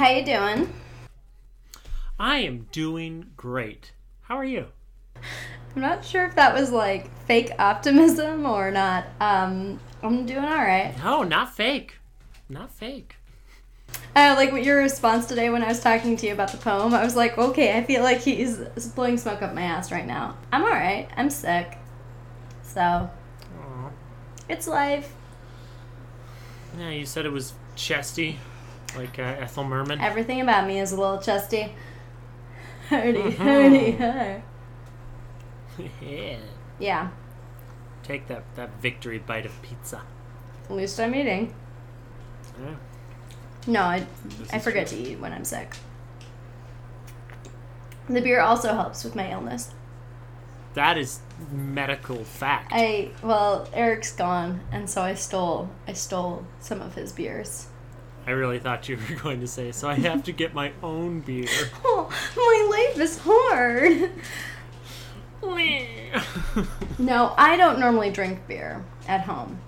How you doing? I am doing great. How are you? I'm not sure if that was like fake optimism or not. Um, I'm doing all right. No, not fake. Not fake. Uh, like what your response today when I was talking to you about the poem, I was like, okay, I feel like he's blowing smoke up my ass right now. I'm all right. I'm sick, so Aw. it's life. Yeah, you said it was chesty, like uh, Ethel Merman. Everything about me is a little chesty. Hardy, hardy, har. yeah. Yeah, Take that that victory bite of pizza. at least I'm eating. Yeah. No, I, This I forget true. to eat when I'm sick. The beer also helps with my illness. That is medical fact. I well, Eric's gone, and so I stole I stole some of his beers. I really thought you were going to say, so I have to get my own beer. Oh, my life is hard. no, I don't normally drink beer at home,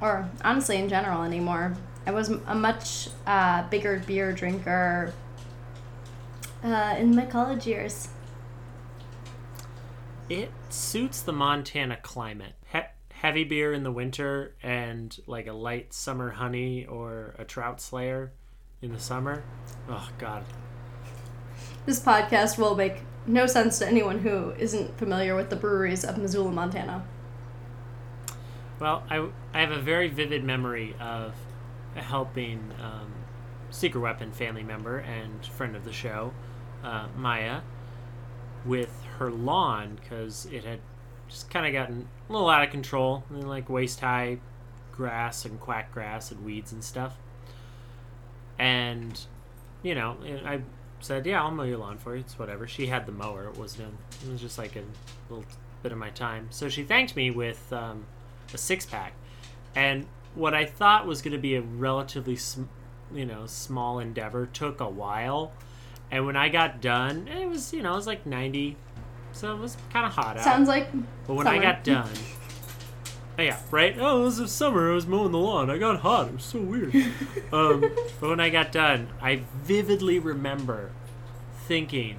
or honestly in general anymore. I was a much uh, bigger beer drinker uh, in my college years. it suits the Montana climate. He- heavy beer in the winter and like a light summer honey or a trout slayer in the summer. Oh god. This podcast will make no sense to anyone who isn't familiar with the breweries of Missoula, Montana. Well, I, I have a very vivid memory of helping um, Secret Weapon family member and friend of the show, uh, Maya, with her lawn because it had just kind of gotten a little out of control, I mean, like waist high grass and quack grass and weeds and stuff. And, you know, I said, "Yeah, I'll mow your lawn for you. It's whatever." She had the mower. It wasn't. It was just like a little bit of my time. So she thanked me with um, a six pack, and what I thought was going to be a relatively, sm- you know, small endeavor took a while. And when I got done, it was you know it was like ninety, so it was kind of hot out. Sounds like But when I got done, oh, yeah, right. Oh, it was the summer. I was mowing the lawn. I got hot. It was so weird. um, but when I got done, I vividly remember thinking,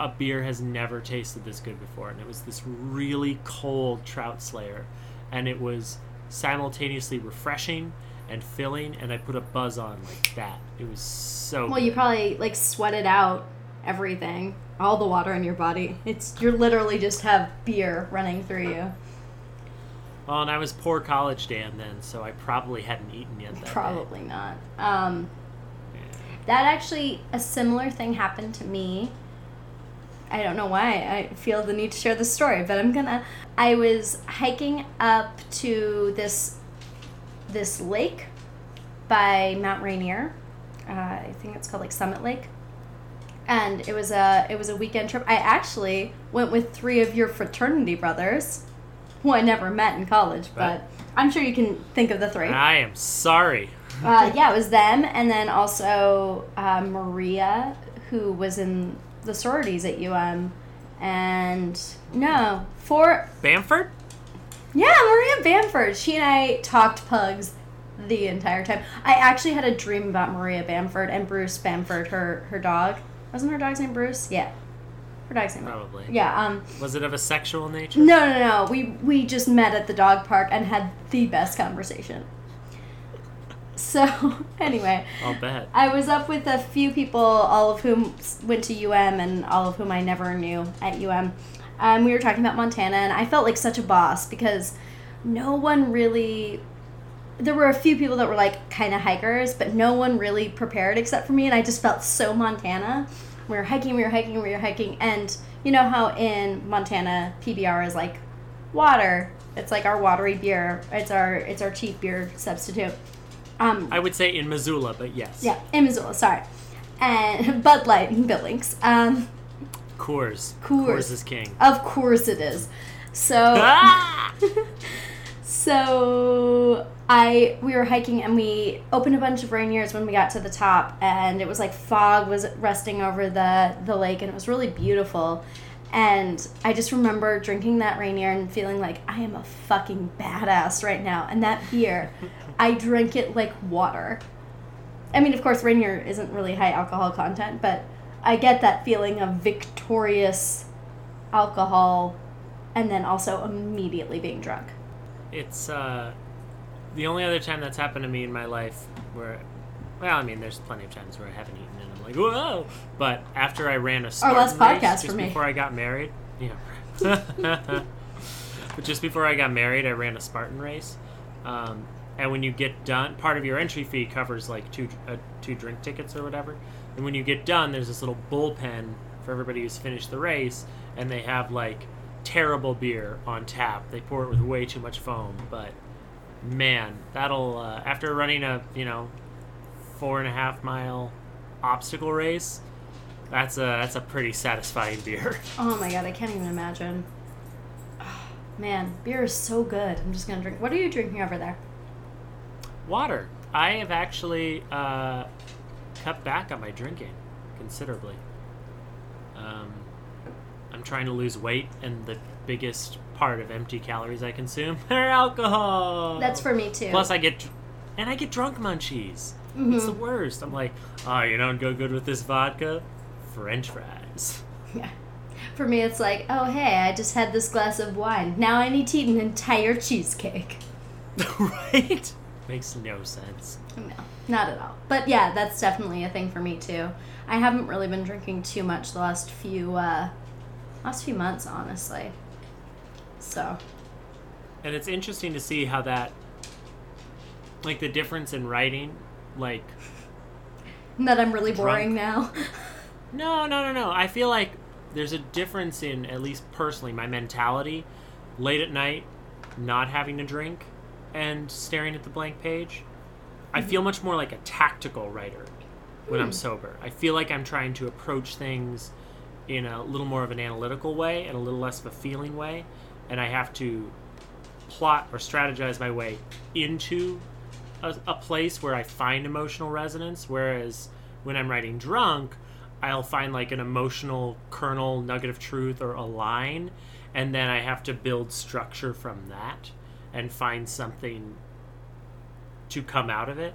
a beer has never tasted this good before, and it was this really cold Trout Slayer, and it was simultaneously refreshing and filling, and I put a buzz on like that. It was so. well, you probably like sweated out everything, all the water in your body. It's you're literally just have beer running through you. well, and I was poor college Dan then, so I probably hadn't eaten yet that day. Probably not. Um, Yeah. that actually a similar thing happened to me. I don't know why I feel the need to share this story, but I'm gonna. I was hiking up to this this lake by Mount Rainier. Uh, I think it's called like Summit Lake, and it was a it was a weekend trip. I actually went with three of your fraternity brothers, who I never met in college, but I'm sure you can think of the three. I am sorry. Uh, yeah, it was them, and then also uh, Maria, who was in the sororities at UM, and no, four. Bamford? Yeah, Maria Bamford. She and I talked pugs the entire time. I actually had a dream about Maria Bamford and Bruce Bamford, her her dog. Wasn't her dog's name Bruce? Yeah, her dog's name. Probably. Yeah. Um. Was it of a sexual nature? No, no, no. We we just met at the dog park and had the best conversation. So anyway, I'll bet. I was up with a few people, all of whom went to UM and all of whom I never knew at UM. Um, we were talking about Montana, and I felt like such a boss because no one really. There were a few people that were like kind of hikers, but no one really prepared except for me, and I just felt so Montana. We were hiking, we were hiking, we were hiking, and you know how in Montana PBR is like water. It's like our watery beer. It's our it's our cheap beer substitute. Um, I would say in Missoula, but yes. yeah, in Missoula, sorry. And Bud Light in Billings. Um, Coors. Coors. is king. of course it is. So, Ah! so I we were hiking and we opened a bunch of Rainiers when we got to the top, and it was like fog was resting over the the lake, and it was really beautiful. And I just remember drinking that Rainier and feeling like I am a fucking badass right now. And that beer, I drank it like water. I mean, of course, Rainier isn't really high alcohol content, but I get that feeling of victorious alcohol and then also immediately being drunk. It's uh, the only other time that's happened to me in my life where, well, I mean, there's plenty of times where I haven't eaten and I'm like, whoa! But after I ran a Spartan last race, podcast just for me. before I got married, yeah. but just before I got married, I ran a Spartan race. Um, and when you get done, part of your entry fee covers like two uh, two drink tickets or whatever. And when you get done, there's this little bullpen for everybody who's finished the race, and they have like terrible beer on tap. They pour it with way too much foam, but man, that'll uh, after running a you know four and a half mile obstacle race, that's a that's a pretty satisfying beer. Oh my god, I can't even imagine. Ah, Man, beer is so good. I'm just gonna drink. What are you drinking over there? Water. I have actually uh, cut back on my drinking considerably. Um, trying to lose weight, and the biggest part of empty calories I consume are alcohol. That's for me too. Plus, I get, and I get drunk munchies. It's the worst. I'm like, oh, you don't go good with this vodka? French fries. Yeah. For me, it's like, oh hey, I just had this glass of wine. Now I need to eat an entire cheesecake. right? Makes no sense. No, not at all. But yeah, that's definitely a thing for me too. I haven't really been drinking too much the last few uh, last few months, honestly. So And it's interesting to see how that, like the difference in writing, like that I'm really Drunk. boring now. No, no, no, no. I feel like there's a difference in, at least personally, my mentality late at night, not having a drink and staring at the blank page. I feel mm-hmm. much more like a tactical writer when I'm hmm. sober. I feel like I'm trying to approach things in a little more of an analytical way and a little less of a feeling way. And I have to plot or strategize my way into a, a place where I find emotional resonance. Whereas when I'm writing drunk, I'll find like an emotional kernel, nugget of truth, or a line, and then I have to build structure from that and find something to come out of it.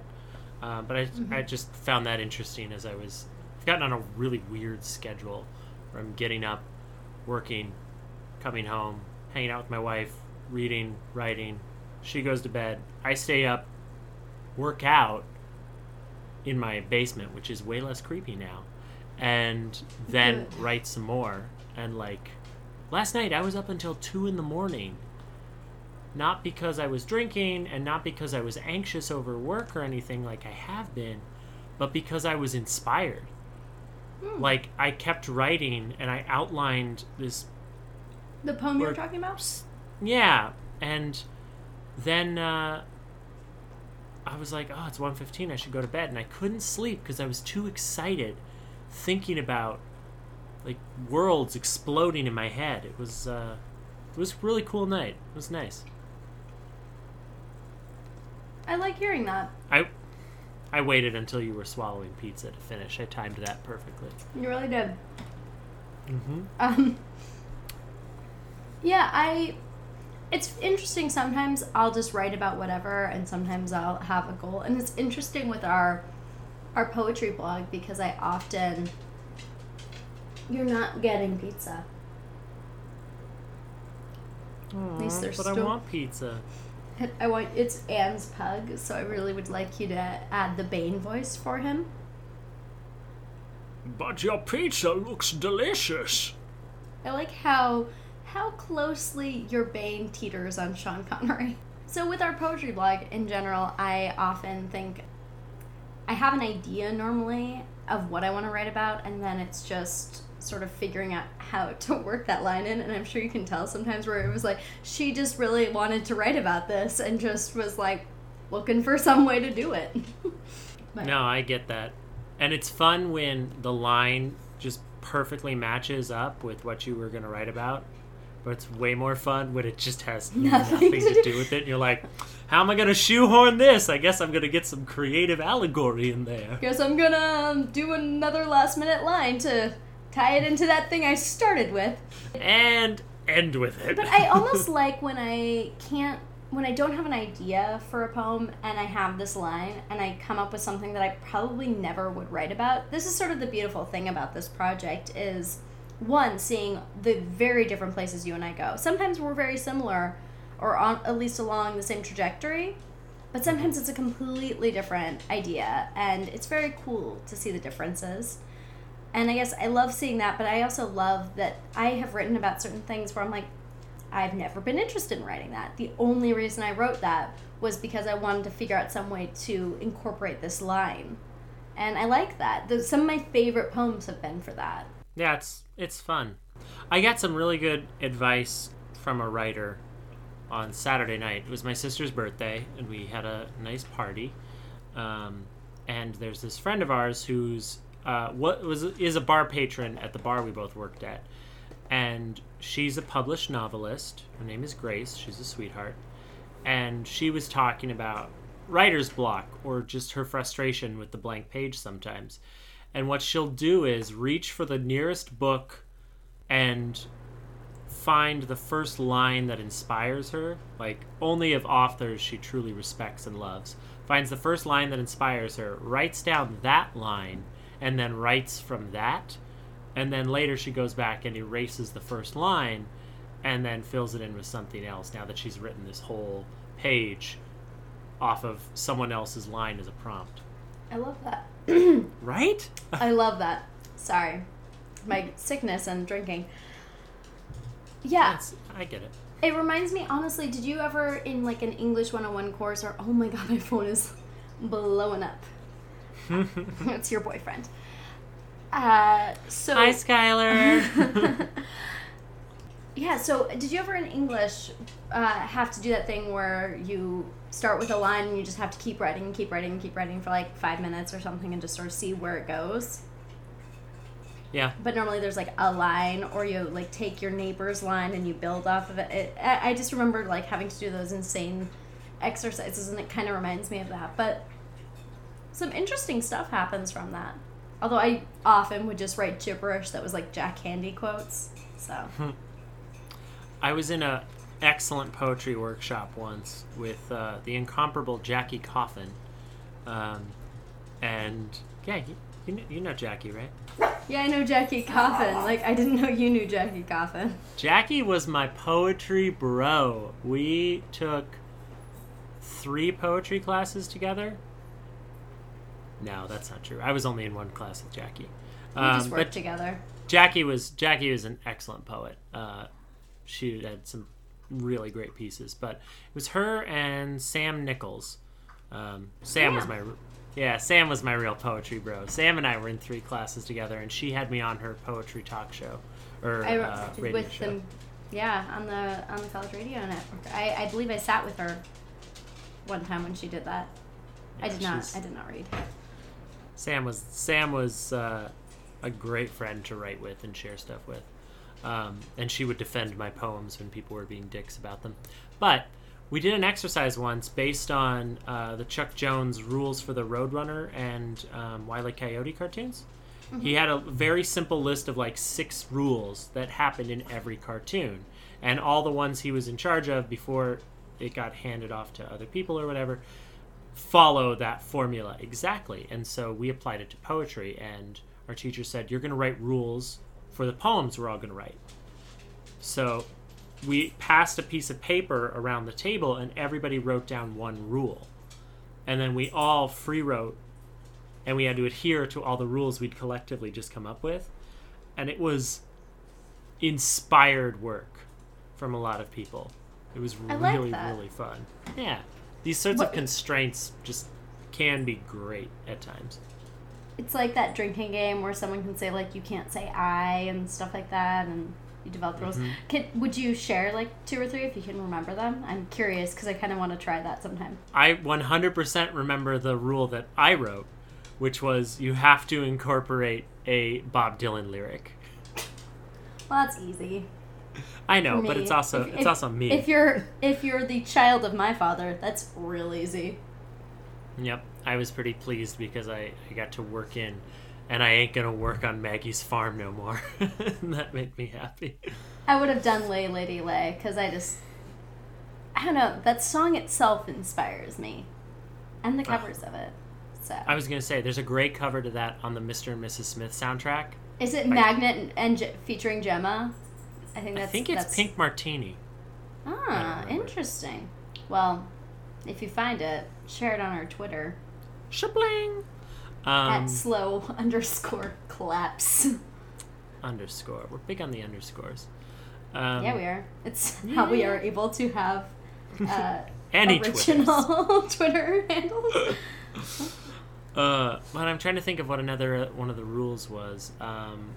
Uh, but I, I just found that interesting as I was. I've gotten on a really weird schedule I'm getting up, working, coming home, hanging out with my wife, reading, writing. She goes to bed. I stay up, work out in my basement, which is way less creepy now, and then Good. write some more. And like last night, I was up until two in the morning. Not because I was drinking and not because I was anxious over work or anything like I have been, but because I was inspired. Like I kept writing and I outlined this the poem you were talking about? yeah, and then uh, I was like, "Oh, it's 1.15, I should go to bed," and I couldn't sleep because I was too excited, thinking about like worlds exploding in my head. It was uh, it was a really cool night. It was nice. I like hearing that. I I waited until you were swallowing pizza to finish. I timed that perfectly. You really did. Mm-hmm. Um, yeah, I. It's interesting. Sometimes I'll just write about whatever, and sometimes I'll have a goal. And it's interesting with our our poetry blog because I often you're not getting pizza. least they're but I want pizza. I want it's Anne's pug, so I really would like you to add the Bane voice for him. But your pizza looks delicious. I like how how closely your Bane teeters on Sean Connery. So with our poetry blog in general, I often think I have an idea normally of what I want to write about, and then it's just sort of figuring out how to work that line in. And I'm sure you can tell sometimes where it was like she just really wanted to write about this and just was like looking for some way to do it. But- No, I get that. And it's fun when the line just perfectly matches up with what you were going to write about. But it's way more fun when it just has Nothing nothing, to to do- do with it. And you're like, how am I going to shoehorn this? I guess I'm going to get some creative allegory in there. Guess I'm gonna um, do another last minute line to tie it into that thing I started with. And end with it. But I almost like when I can't when I don't have an idea for a poem and I have this line and I come up with something that I probably never would write about. This is sort of the beautiful thing about this project is one seeing the very different places you and I go. Sometimes we're very similar or on at least along the same trajectory, but sometimes it's a completely different idea and it's very cool to see the differences. And I guess I love seeing that, but I also love that I have written about certain things where I'm like I've never been interested in writing that. The only reason I wrote that was because I wanted to figure out some way to incorporate this line. And I like that. The, some of my favorite poems have been for that. Yeah, it's it's fun. I got some really good advice from a writer on Saturday night. It was my sister's birthday, and we had a nice party. Um, and there's this friend of ours who's uh, what was is a bar patron at the bar we both worked at, and she's a published novelist. Her name is Grace. She's a sweetheart, and she was talking about writer's block or just her frustration with the blank page sometimes. And what she'll do is reach for the nearest book and find the first line that inspires her, like only of authors she truly respects and loves. Finds the first line that inspires her, writes down that line, and then writes from that. And then later she goes back and erases the first line and then fills it in with something else now that she's written this whole page off of someone else's line as a prompt. I love that. Right? I love that. Sorry. My sickness and drinking. Yeah. That's, I get it. It reminds me, honestly, did you ever in like an English 101 course or, oh my god, my phone is blowing up. it's your boyfriend. Uh, so. Hi, Skylar. Yeah, so did you ever in English uh, have to do that thing where you start with a line and you just have to keep writing and keep writing and keep writing for like five minutes or something and just sort of see where it goes? yeah. But normally there's like a line or you like take your neighbor's line and you build off of it. it I I just remember like having to do those insane exercises and it kind of reminds me of that. But some interesting stuff happens from that. Although I often would just write gibberish that was like Jack Handey quotes. So. I was in a excellent poetry workshop once with uh, the incomparable Jackie Coffin, um, and yeah, you, you, know, you know Jackie, right? Yeah, I know Jackie Coffin. Like, I didn't know you knew Jackie Coffin. Jackie was my poetry bro. We took three poetry classes together. No, that's not true. I was only in one class with Jackie. We just Um, worked together. Jackie was Jackie was an excellent poet. Uh, she had some really great pieces, but it was her and Sam Nichols. Um, Sam was my yeah, Sam was my real poetry bro. Sam and I were in three classes together, and she had me on her poetry talk show or I uh, radio with show. them, yeah, on the on the college radio network. I, I believe I sat with her one time when she did that. I did not. I did not read. Sam was Sam was uh, a great friend to write with and share stuff with, um, and she would defend my poems when people were being dicks about them. But we did an exercise once based on uh, the Chuck Jones rules for the Roadrunner and um, Wile E. Coyote cartoons. He had a very simple list of like six rules that happened in every cartoon, and all the ones he was in charge of before it got handed off to other people or whatever follow that formula exactly. And so we applied it to poetry, and our teacher said, You're going to write rules for the poems we're all going to write. So we passed a piece of paper around the table, and everybody wrote down one rule. And then we all free wrote, and we had to adhere to all the rules we'd collectively just come up with. And it was inspired work from a lot of people. It was I like really, that. really fun. Yeah. These sorts What- of constraints just can be great at times. It's like that drinking game where someone can say like you can't say I and stuff like that, and you develop rules. Mm-hmm. Can would you share like two or three if you can remember them? I'm curious because I kind of want to try that sometime. I 100% remember the rule that I wrote, which was you have to incorporate a Bob Dylan lyric. Well, that's easy. I know, but it's also If- it's if- also me. If you're if you're the child of my father, that's real easy. Yep, I was pretty pleased because I, I got to work in, and I ain't gonna work on Maggie's farm no more. that made me happy. I would have done lay lady lay because I just I don't know. That song itself inspires me, and the covers of it. So I was gonna say there's a great cover to that on the Mr. and Mrs. Smith soundtrack. is it Magnet and, and featuring Gemma? I think that's. I think it's that's, Pink Martini. Ah, interesting. Well, if you find it, share it on our Twitter Shabling. Um, at slow underscore collapse. underscore. We're big on the underscores. Um, yeah, we are. It's how we are able to have uh, Any original Twitter handles. Uh, but I'm trying to think of what another one of the rules was. Um,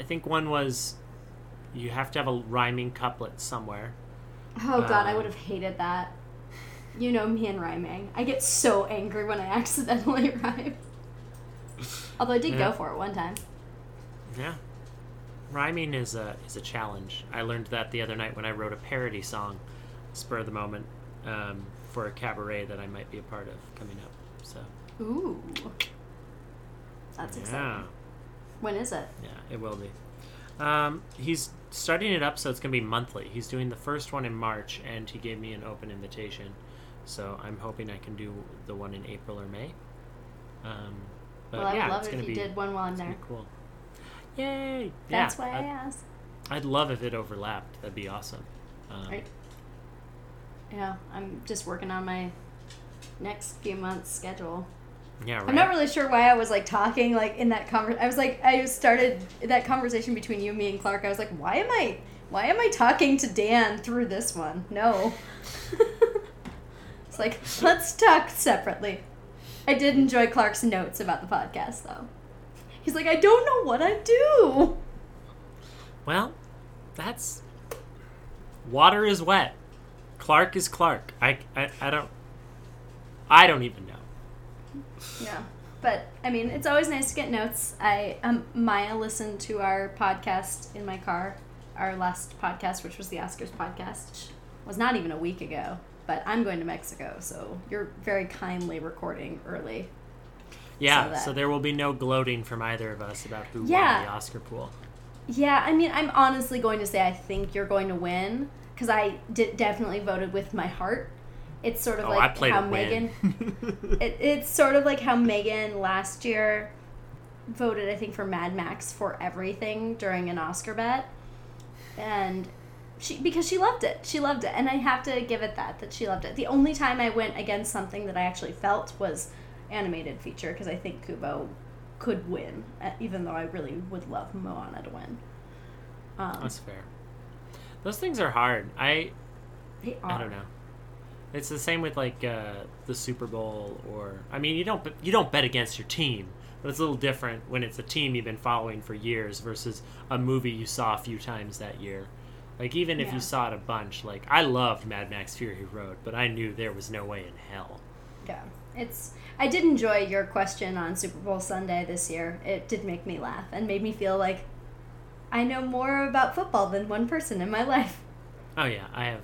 I think one was you have to have a rhyming couplet somewhere. Oh god, I Um, would have hated that. You know me and rhyming. I get so angry when I accidentally rhyme. Although I did Yeah. go for it one time. Yeah, rhyming is a is a challenge. I learned that the other night when I wrote a parody song, spur of the moment, um, for a cabaret that I might be a part of coming up. So Ooh. That's yeah, exciting. When is it? yeah, it will be. Um, he's starting it up, so it's gonna be monthly. He's doing the first one in March, and he gave me an open invitation. So I'm hoping I can do the one in April or May. Um, but well, I yeah, would love it's it if you be did one while I'm there. cool. Yay! That's yeah, why I I'd, asked. I'd love if it overlapped. That'd be awesome. Um, Right. Yeah, I'm just working on my next few months schedule. Yeah, right. I'm not really sure why I was like talking like in that conversation. I was like I started that conversation between you, and me, and Clark. I was like, why am I why am I talking to Dan through this one? No. it's like let's talk separately. I did enjoy Clark's notes about the podcast though. He's like, I don't know what I do. Well, that's water is wet. Clark is Clark. I, I, I don't. I don't even know. Yeah. But I mean, it's always nice to get notes. I um, Maya listened to our podcast in my car, our last podcast, which was the Oscars podcast, which was not even a week ago. But I'm going to Mexico, so you're very kindly recording early. Yeah, So so, there will be no gloating from either of us about who Yeah. won the Oscar pool. Yeah, I mean, I'm honestly going to say I think you're going to win because I did definitely voted with my heart. It's sort of Oh, like how Megan. it, it's sort of like how Megan last year voted, I think, for Mad Max for everything during an Oscar bet, and she because she loved it. She loved it, and I have to give it that that she loved it. The only time I went against something that I actually felt was animated feature because I think Kubo could win, uh, even though I really would love Moana to win. Um, That's fair. Those things are hard. I they I don't know. It's the same with like uh, the Super Bowl, or I mean, you don't you don't bet against your team, but it's a little different when it's a team you've been following for years versus a movie you saw a few times that year. Like even if you saw it a bunch, like I loved Mad Max Fury Road, but I knew there was no way in hell. Yeah, it's. I did enjoy your question on Super Bowl Sunday this year. It did make me laugh and made me feel like I know more about football than one person in my life. Oh yeah, I have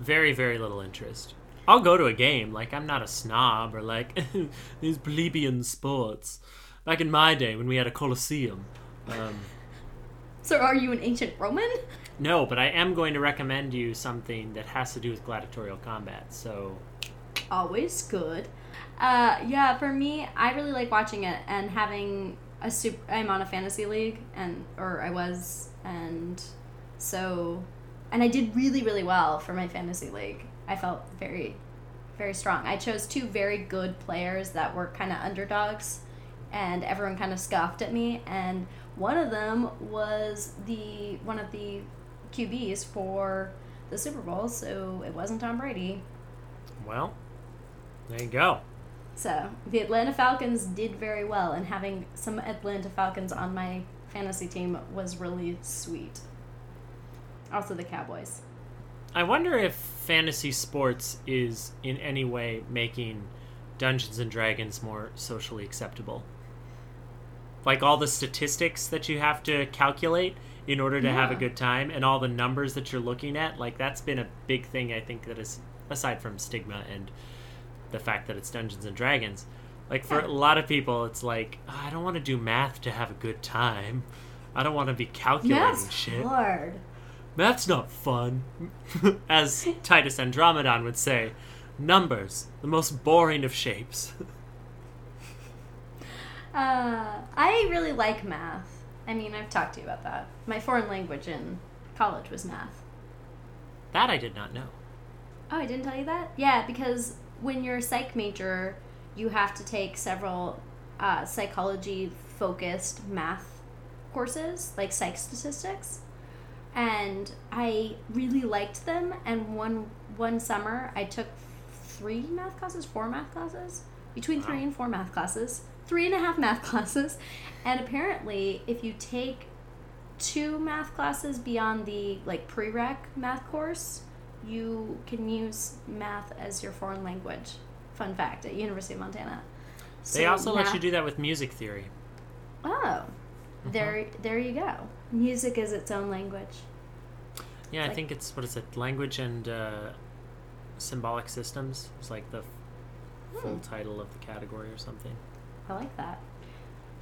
very very little interest. I'll go to a game. Like I'm not a snob or like these plebeian sports. Back in my day when we had a coliseum. Um, So, are you an ancient Roman? No, but I am going to recommend you something that has to do with gladiatorial combat. So, Always good. Uh, yeah, for me, I really like watching it and having a super. I'm on a fantasy league, and or I was, and so, and I did really really well for my fantasy league. I felt very, very strong. I chose two very good players that were kind of underdogs, and everyone kind of scoffed at me. And one of them was the one of the QBs for the Super Bowl, so it wasn't Tom Brady. well, there you go. So the Atlanta Falcons did very well, and having some Atlanta Falcons on my fantasy team was really sweet. Also, the Cowboys. I wonder if fantasy sports is in any way making Dungeons and Dragons more socially acceptable. Like all the statistics that you have to calculate in order to have a good time and all the numbers that you're looking at, like that's been a big thing I think that is aside from stigma and the fact that it's Dungeons and Dragons. Like for Yeah. a lot of people it's like, "Oh, I don't want to do math to have a good time. I don't want to be calculating Math's shit. hard. Math's not fun. As Titus Andromedon would say, numbers, the most boring of shapes. Uh, I really like math. I mean, I've talked to you about that. My foreign language in college was math. That I did not know. Oh, I didn't tell you that? Yeah, because when you're a psych major, you have to take several uh, psychology focused math courses, like psych statistics. And I really liked them. And one one summer, I took three math classes, four math classes, between three and four math classes, three and a half math classes. And apparently, if you take two math classes beyond the like prereq math course, you can use math as your foreign language. Fun fact at University of Montana. They So also let you do that with music theory. Oh, there, mm-hmm. there you go. Music is its own language. Yeah, I Like- think it's what is it? Language and uh, symbolic systems. It's like the f- full Hmm. title of the category or something. I like that.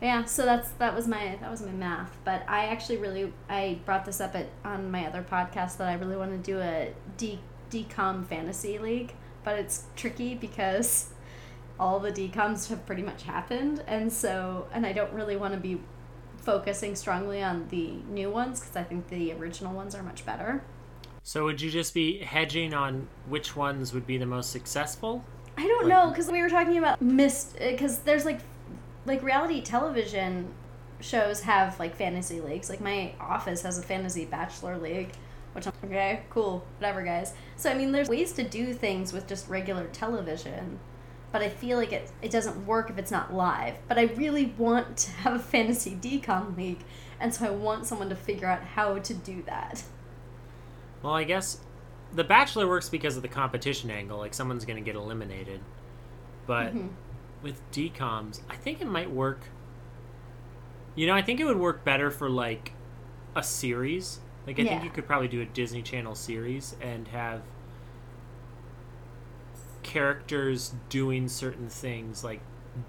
Yeah, so that's that was my that was my math. But I actually really I brought this up at on my other podcast that I really want to do a D DCom fantasy league, but it's tricky because all the DComs have pretty much happened, and so and I don't really want to be focusing strongly on the new ones because I think the original ones are much better. So would you just be hedging on which ones would be the most successful? I don't Like- know because we were talking about missed uh, because there's like like reality television shows have like fantasy leagues. Like my office has a fantasy bachelor league, which I'm okay, cool, whatever, guys. So I mean, there's ways to do things with just regular television, but I feel like it it doesn't work if it's not live. But I really want to have a fantasy DCom league, and so I want someone to figure out how to do that. Well, I guess The Bachelor works because of the competition angle. Like someone's going to get eliminated. But Mhm. with DComs, I think it might work. You know, I think it would work better for like a series. Like I Yeah. think you could probably do a Disney Channel series and have characters doing certain things like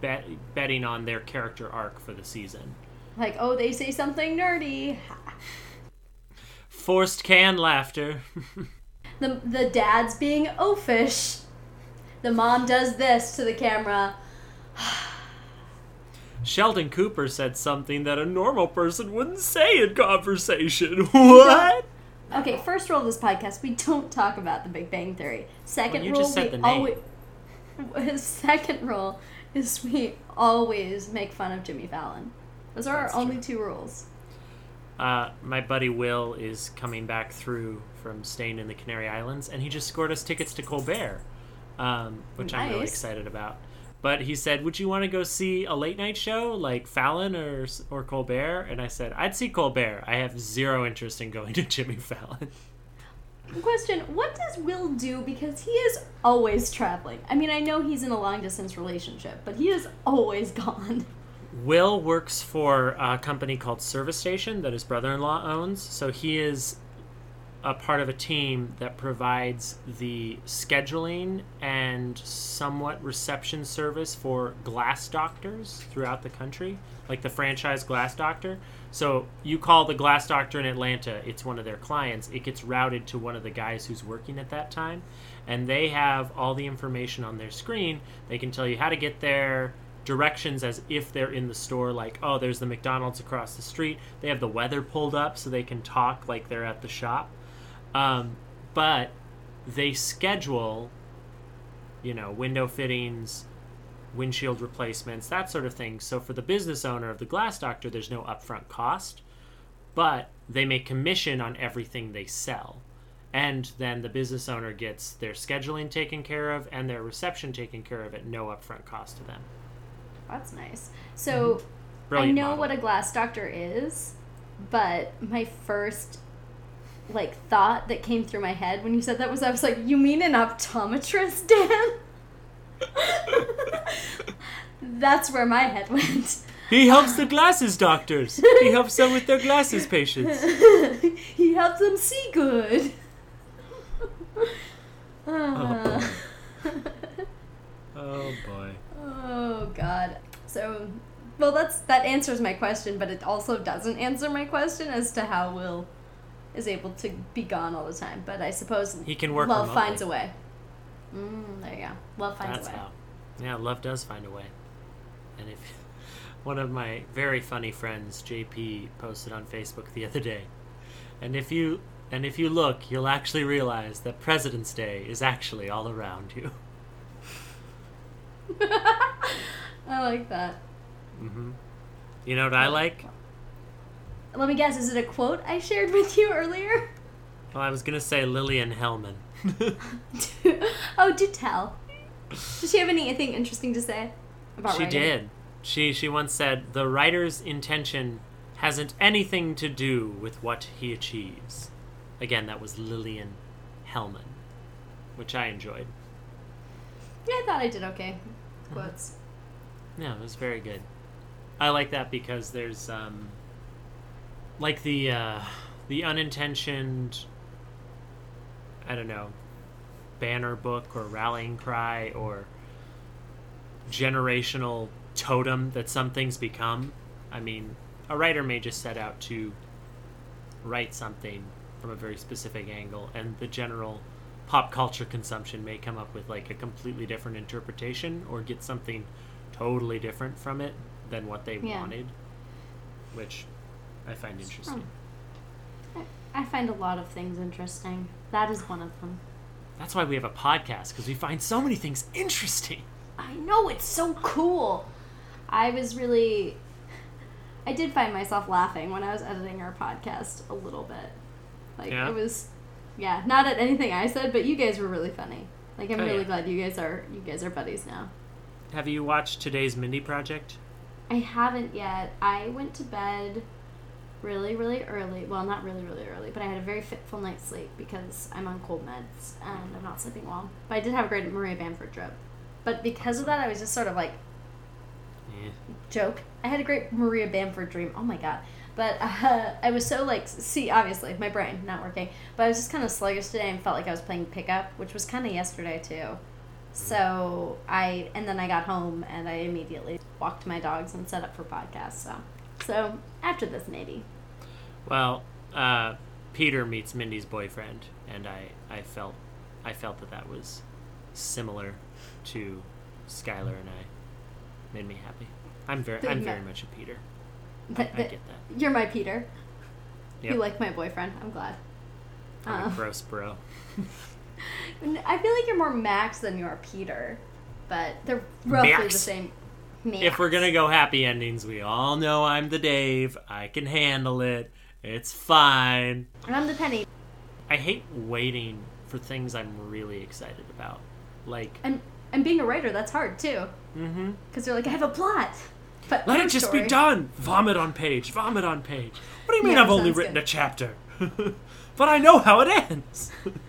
bet betting on their character arc for the season. Like, oh, they say something nerdy. Forced canned laughter. The the dad's being oafish. The mom does this to the camera. Sheldon Cooper said something that a normal person wouldn't say in conversation. What? Okay, first rule of this podcast: we don't talk about the Big Bang Theory. Second Well, rule: we always. Second rule is we always make fun of Jimmy Fallon. Those are That's our only two rules. Uh, my buddy Will is coming back through from staying in the Canary Islands, and he just scored us tickets to Colbert, um, which I'm really excited about. But he said, "Would you want to go see a late night show like Fallon or or Colbert?" And I said, "I'd see Colbert. I have zero interest in going to Jimmy Fallon." Question: What does Will do? Because he is always traveling. I mean, I know he's in a long distance relationship, but he is always gone. Will works for a company called Service Station that his brother-in-law owns. So he is a part of a team that provides the scheduling and somewhat reception service for glass doctors throughout the country, like the franchise Glass Doctor. So you call the Glass Doctor in Atlanta, it's one of their clients. It gets routed to one of the guys who's working at that time, and they have all the information on their screen. They can tell you how to get there, directions as if they're in the store like oh there's the mcdonald's across the street they have the weather pulled up so they can talk like they're at the shop um, but they schedule you know window fittings windshield replacements that sort of thing so for the business owner of the glass doctor there's no upfront cost but they make commission on everything they sell and then the business owner gets their scheduling taken care of and their reception taken care of at no upfront cost to them That's nice. So I know model. what a glass doctor is, but my first like thought that came through my head when you said that was I was like, "You mean an optometrist, Dan?" That's where my head went. He helps the glasses doctors. He helps them with their glasses patients. he helps them see good. Oh boy. Oh boy. Oh God. So, well, that's that answers my question, but it also doesn't answer my question as to how Will is able to be gone all the time. But I suppose He can work love remotely. finds a way. Mm, there you go. Love finds That's a way. how. Yeah, love does find a way. And if one of my very funny friends, JP, posted on Facebook the other day, and if you and if you look, you'll actually realize that President's Day is actually all around you. I like that. hmm You know what I like? Let me guess. Is it a quote I shared with you earlier? Well, I was gonna say Lillian Hellman. oh, do tell. Does she have anything interesting to say about she writing? She did. She she once said the writer's intention hasn't anything to do with what he achieves. Again, that was Lillian Hellman, which I enjoyed. Yeah, I thought I did okay. Quotes. Yeah, it was very good. I like that because there's um like the uh the unintentioned I don't know banner book or rallying cry or generational totem that some things become. I mean, a writer may just set out to write something from a very specific angle and the general pop culture consumption may come up with like a completely different interpretation or get something totally different from it than what they Yeah. wanted which i find interesting I, find a lot of things interesting. That is one of them. that's why we have a podcast because we find so many things interesting I know it's so cool. I was really I did find myself laughing when I was editing our podcast a little bit. Like Yeah? it was yeah, not at anything I said, but you guys were really funny. Like I'm Oh, really yeah. glad you guys are you guys are buddies now. have you watched today's mindy project I haven't yet. I went to bed really, really early. Well, not really, really early, but I had a very fitful night's sleep because I'm on cold meds and I'm not sleeping well. But I did have a great Maria Bamford trip. But because of that, I was just sort of like, yeah. joke. I had a great Maria Bamford dream. Oh my god. But uh, I was so like, see, obviously, my brain not working. But I was just kind of sluggish today and felt like I was playing pickup, which was kind of yesterday too. So I, and then I got home and I immediately walked my dogs and set up for podcasts. So, so after this, maybe. well uh, peter meets mindy's boyfriend and i i felt i felt that that was similar to skylar and i made me happy i'm very i'm very much a peter I, Th- I get that You're my Peter. Yep. You like my boyfriend. I'm glad. I'm a Uh, gross bro I feel like you're more Max than you are Peter, but they're roughly the same. Max. If we're gonna go happy endings, we all know I'm the Dave. I can handle it. It's fine. and I'm the Penny, I hate waiting for things I'm really excited about. Like, and and being a writer, that's hard too, mm-hmm. because you're like, I have a plot, but Let it just story. be done. Vomit on page. Vomit on page. What do you mean Yeah, I've only written good. a chapter? but I know how it ends.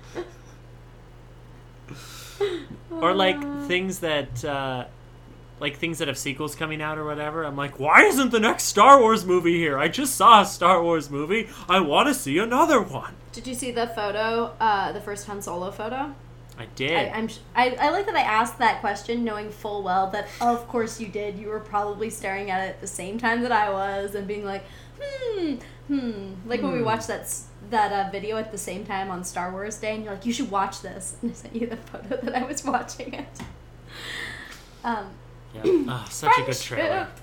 or like Uh. things that uh like things that have sequels coming out or whatever i'm like why isn't the next star wars movie here i just saw a star wars movie i want to see another one Did you see the photo, uh, the first Han Solo photo? i did I, I'm sh- I, I like that I asked that question knowing full well that of course you did. You were probably staring at it at the same time that I was and being like, hmm, hmm. Like when we Hmm. watched that that uh, video at the same time on Star Wars Day, and you're like, you should watch this. And I sent you the photo that I was watching it. Um, oh, such a good trailer.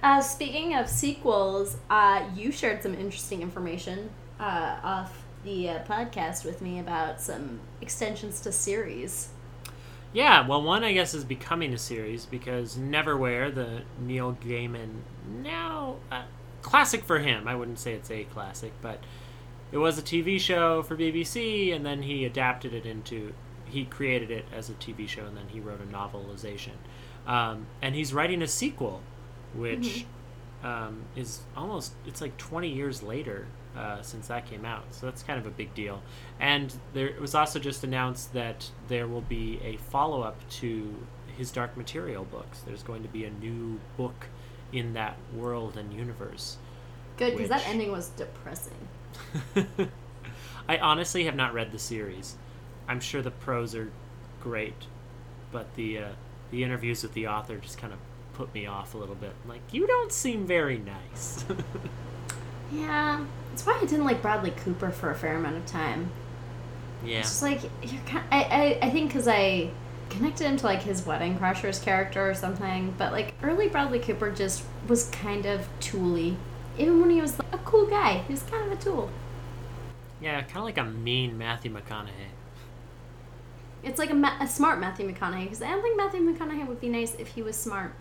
Uh, speaking of sequels, uh, you shared some interesting information uh, off the uh, podcast with me about some extensions to series. Yeah, well, one I guess is becoming a series because Neverwhere, the Neil Gaiman now uh, classic for him. I wouldn't say it's a classic, but it was a TV show for BBC, and then he adapted it into. He created it as a TV show, and then he wrote a novelization. Um, and he's writing a sequel, which um, is almost it's like 20 years later uh, since that came out. So that's kind of a big deal. And there it was also just announced that there will be a follow-up to his dark material books. There's going to be a new book in that world and universe Good, because that ending was depressing. i honestly have not read the series. I'm sure the prose are great but the uh, the interviews with the author just kind of put me off a little bit like you don't seem very nice Yeah, that's why I didn't like Bradley Cooper for a fair amount of time. Yeah. It's just like you're kind. I I, I think because I connected him to like his Wedding Crashers character or something, but like early Bradley Cooper just was kind of tooly. Even when he was like, a cool guy, he was kind of a tool. Yeah, kind of like a mean Matthew McConaughey. It's like a, ma- a smart Matthew McConaughey because I don't think Matthew McConaughey would be nice if he was smart.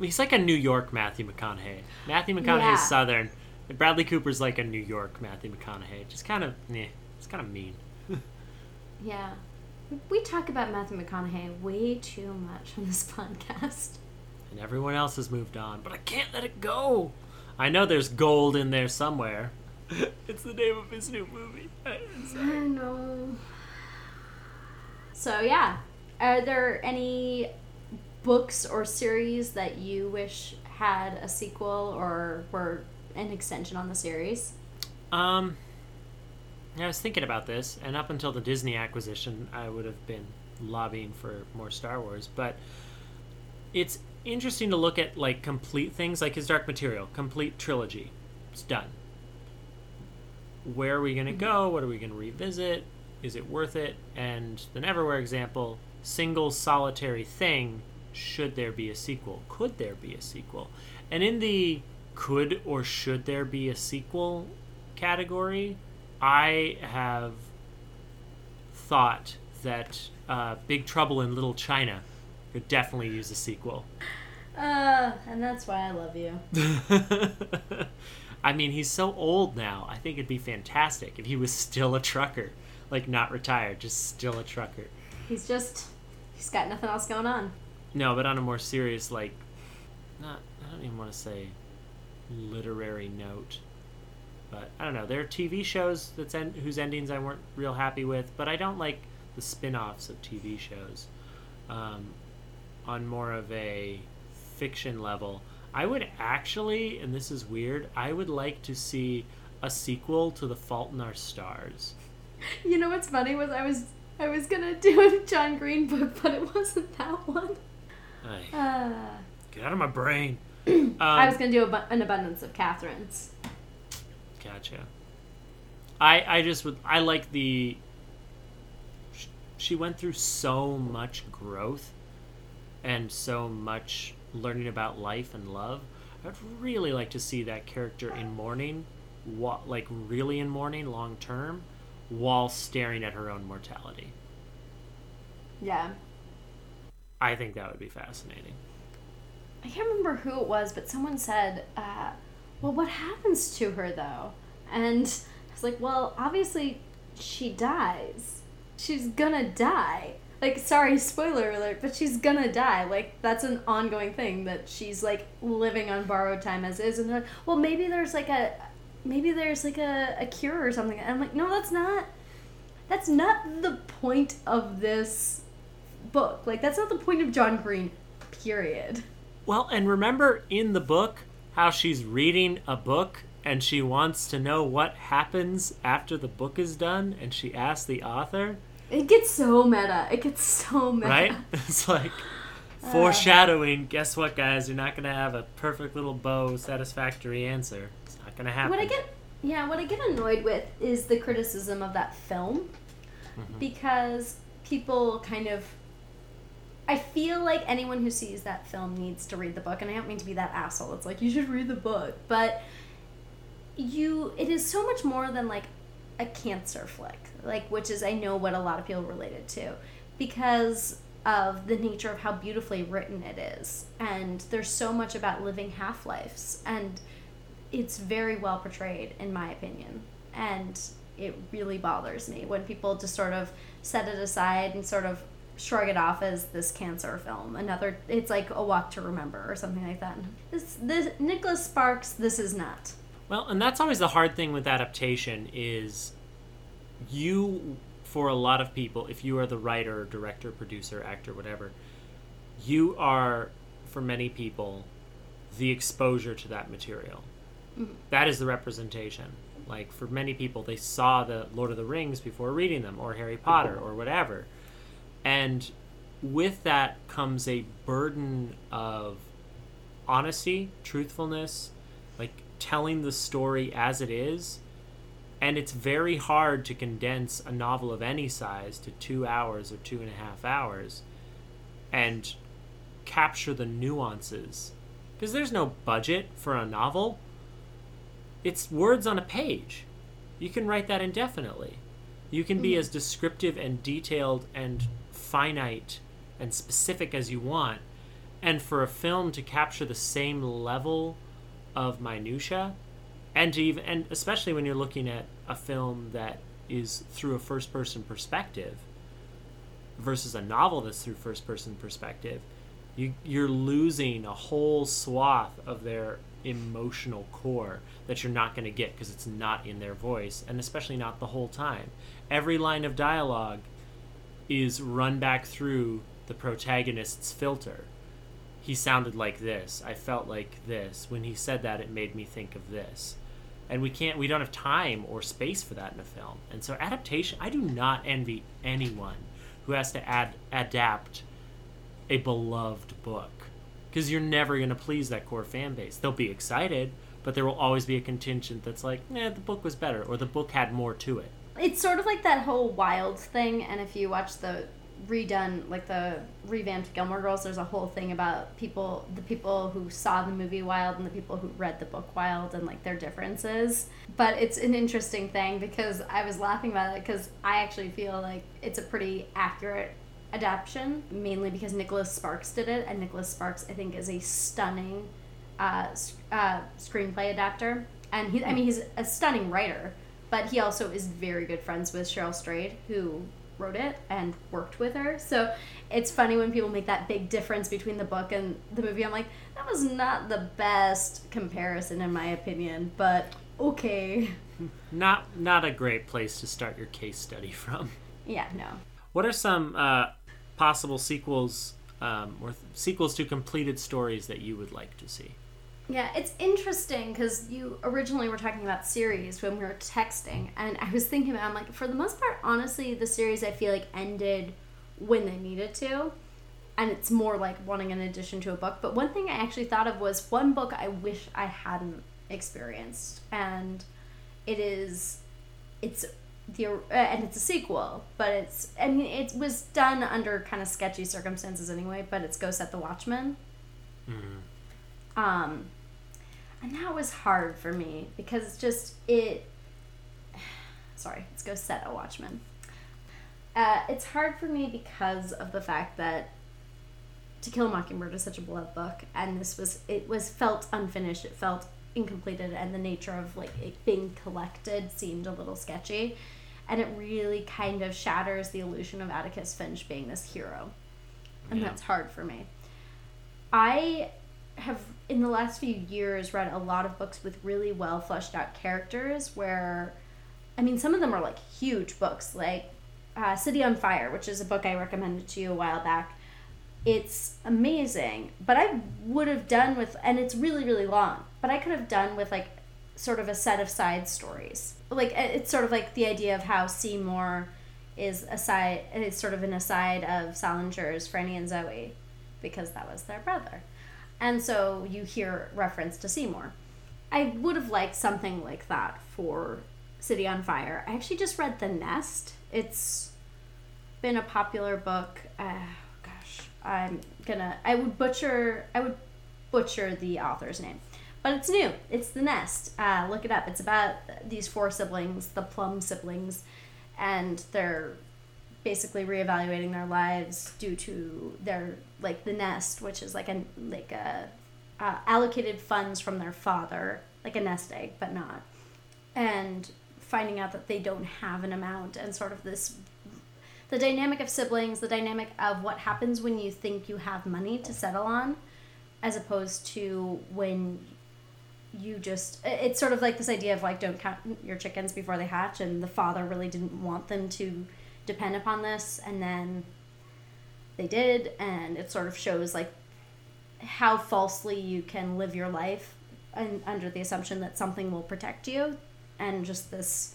He's like a New York Matthew McConaughey. Matthew McConaughey's Yeah. Southern. and Bradley Cooper's like a New York Matthew McConaughey. Just kind of, yeah, it's kind of mean. Yeah. We talk about Matthew McConaughey way too much on this podcast. And everyone else has moved on, but I can't let it go. I know there's gold in there somewhere. it's the name of his new movie. I know. So yeah, are there any books or series that you wish had a sequel or were an extension on the series? Um, I was thinking about this, and up until the Disney acquisition, I would have been lobbying for more Star Wars. But it's interesting to look at like complete things, like his Dark Material, complete trilogy. It's done. Where are we going to go? What are we going to revisit? Is it worth it? And the Neverwhere example, single solitary thing. Should there be a sequel? Could there be a sequel? And in the could or should there be a sequel category, I have thought that uh, Big Trouble in Little China could definitely use a sequel. Uh, and that's why I love you. I mean, he's so old now. I think it'd be fantastic if he was still a trucker. Like, not retired, just still a trucker. He's just, he's got nothing else going on. No, but on a more serious, like, not, I don't even want to say literary note. But I don't know. There are TV shows that's en- whose endings I weren't real happy with, but I don't like the spin offs of TV shows. Um, on more of a fiction level, I would actually, and this is weird, I would like to see a sequel to The Fault in Our Stars. You know what's funny was I was I was gonna do a John Green book, but it wasn't that one. Uh, get out of my brain. I Um, was gonna do an abundance of Katherines. Gotcha. I I just would I like the. sh- She went through so much growth, and so much learning about life and love. I'd really like to see that character in mourning, wa- like really in mourning long term, while staring at her own mortality. Yeah. I think that would be fascinating. I can't remember who it was, but someone said, uh, "Well, what happens to her though?" And I was like, "Well, obviously, she dies. She's gonna die. Like, sorry, spoiler alert, but she's gonna die. Like, that's an ongoing thing that she's like living on borrowed time as is. And then, well, maybe there's like a, maybe there's like a, a cure or something. And I'm like, no, that's not. That's not the point of this book. Like, that's not the point of John Green. Period." Well, and remember in the book how she's reading a book and she wants to know what happens after the book is done and she asks the author, It gets so meta. It gets so meta. right? it's like uh. foreshadowing. Guess what, guys? You're not going to have a perfect little bow satisfactory answer. It's not going to happen. What I get, yeah, what I get annoyed with is the criticism of that film, Mm-hmm. because people kind of. I feel like anyone who sees that film needs to read the book, and I don't mean to be that asshole. It's like you should read the book, but you, it is so much more than like a cancer flick, like which is I know what a lot of people related to, because of the nature of how beautifully written it is, and there's so much about living half lives, and it's very well portrayed in my opinion. And it really bothers me when people just sort of set it aside and sort of shrug it off as this cancer film. Another it's like a walk to remember or something like that. This this nicholas sparks this is not. Well, and that's always the hard thing with adaptation is you for a lot of people, if you are the writer, director, producer, actor, whatever, you are for many people the exposure to that material. That is the representation. Like for many people, they saw the Lord of the Rings before reading them, or Harry Potter, or whatever. And with that comes a burden of honesty, truthfulness, like telling the story as it is and it's very hard to condense a novel of any size to two hours or two and a half hours and capture the nuances because there's no budget for a novel it's words on a page. You can write that indefinitely. You can be Mhm. as descriptive and detailed and finite and specific as you want. And for a film to capture the same level of minutia and to even and especially when you're looking at a film that is through a first person perspective versus a novel that's through first person perspective you you're losing a whole swath of their emotional core that you're not going to get because it's not in their voice and especially not the whole time. Every line of dialogue is run back through the protagonist's filter. He sounded like this. I felt like this. When he said that it made me think of this. And we can't we don't have time or space for that in a film. And so adaptation i do not envy anyone who has to add adapt a beloved book because you're never going to please that core fan base. They'll be excited but there will always be a contingent that's like nah the book was better or the book had more to it It's sort of like that whole wild thing, and if you watch the redone, like the revamped Gilmore Girls, there's a whole thing about people, the people who saw the movie Wild and the people who read the book Wild, and like their differences. But it's an interesting thing because I was laughing about it because I actually feel like it's a pretty accurate adaptation, mainly because Nicholas Sparks did it, and Nicholas Sparks, I think, is a stunning uh, uh, screenplay adapter. And he, I mean, he's a stunning writer, but he also is very good friends with Cheryl Strayed, who wrote it and worked with her. So it's funny when people make that big difference between the book and the movie. I'm like, that was not the best comparison, in my opinion, but okay. not not a great place to start your case study from Yeah, no. What are some uh, possible sequels um, or th- sequels to completed stories that you would like to see? Yeah, it's interesting because you originally were talking about series when we were texting, and I was thinking about. I'm like, for the most part, honestly, the series I feel like ended when they needed to, and it's more like wanting an addition to a book. But one thing I actually thought of was one book I wish I hadn't experienced, and it is, it's the uh, and it's a sequel, but it's I mean it was done under kind of sketchy circumstances anyway. But it's Go Set the Watchman. Um, and that was hard for me because just it. Sorry, let's go set a Watchman. Uh, it's hard for me because of the fact that To Kill a Mockingbird is such a beloved book, and this was it was felt unfinished. It felt incompleted, and the nature of like it being collected seemed a little sketchy, and it really kind of shatters the illusion of Atticus Finch being this hero, and Yeah. that's hard for me. I have in the last few years read a lot of books with really well fleshed out characters where I mean some of them are like huge books like uh, City on Fire which is a book I recommended to you a while back it's amazing but I would have done with and it's really really long but I could have done with like sort of a set of side stories like it's sort of like the idea of how Seymour is a side is sort of an aside of Salinger's Franny and Zooey because that was their brother. And so you hear reference to Seymour. I would have liked something like that for City on Fire. I actually just read The Nest. It's been a popular book. Uh, gosh, I'm gonna. I would butcher. I would butcher the author's name, but it's new. It's The Nest. Uh, look it up. It's about these four siblings, the Plum siblings, and they're basically reevaluating their lives due to their like the nest which is like a like a uh, allocated funds from their father like a nest egg but not. And finding out that they don't have an amount and sort of this the dynamic of siblings the dynamic of what happens when you think you have money to settle on as opposed to when you just it's sort of like this idea of like don't count your chickens before they hatch and the father really didn't want them to depend upon this and then they did and it sort of shows like how falsely you can live your life and under the assumption that something will protect you and just this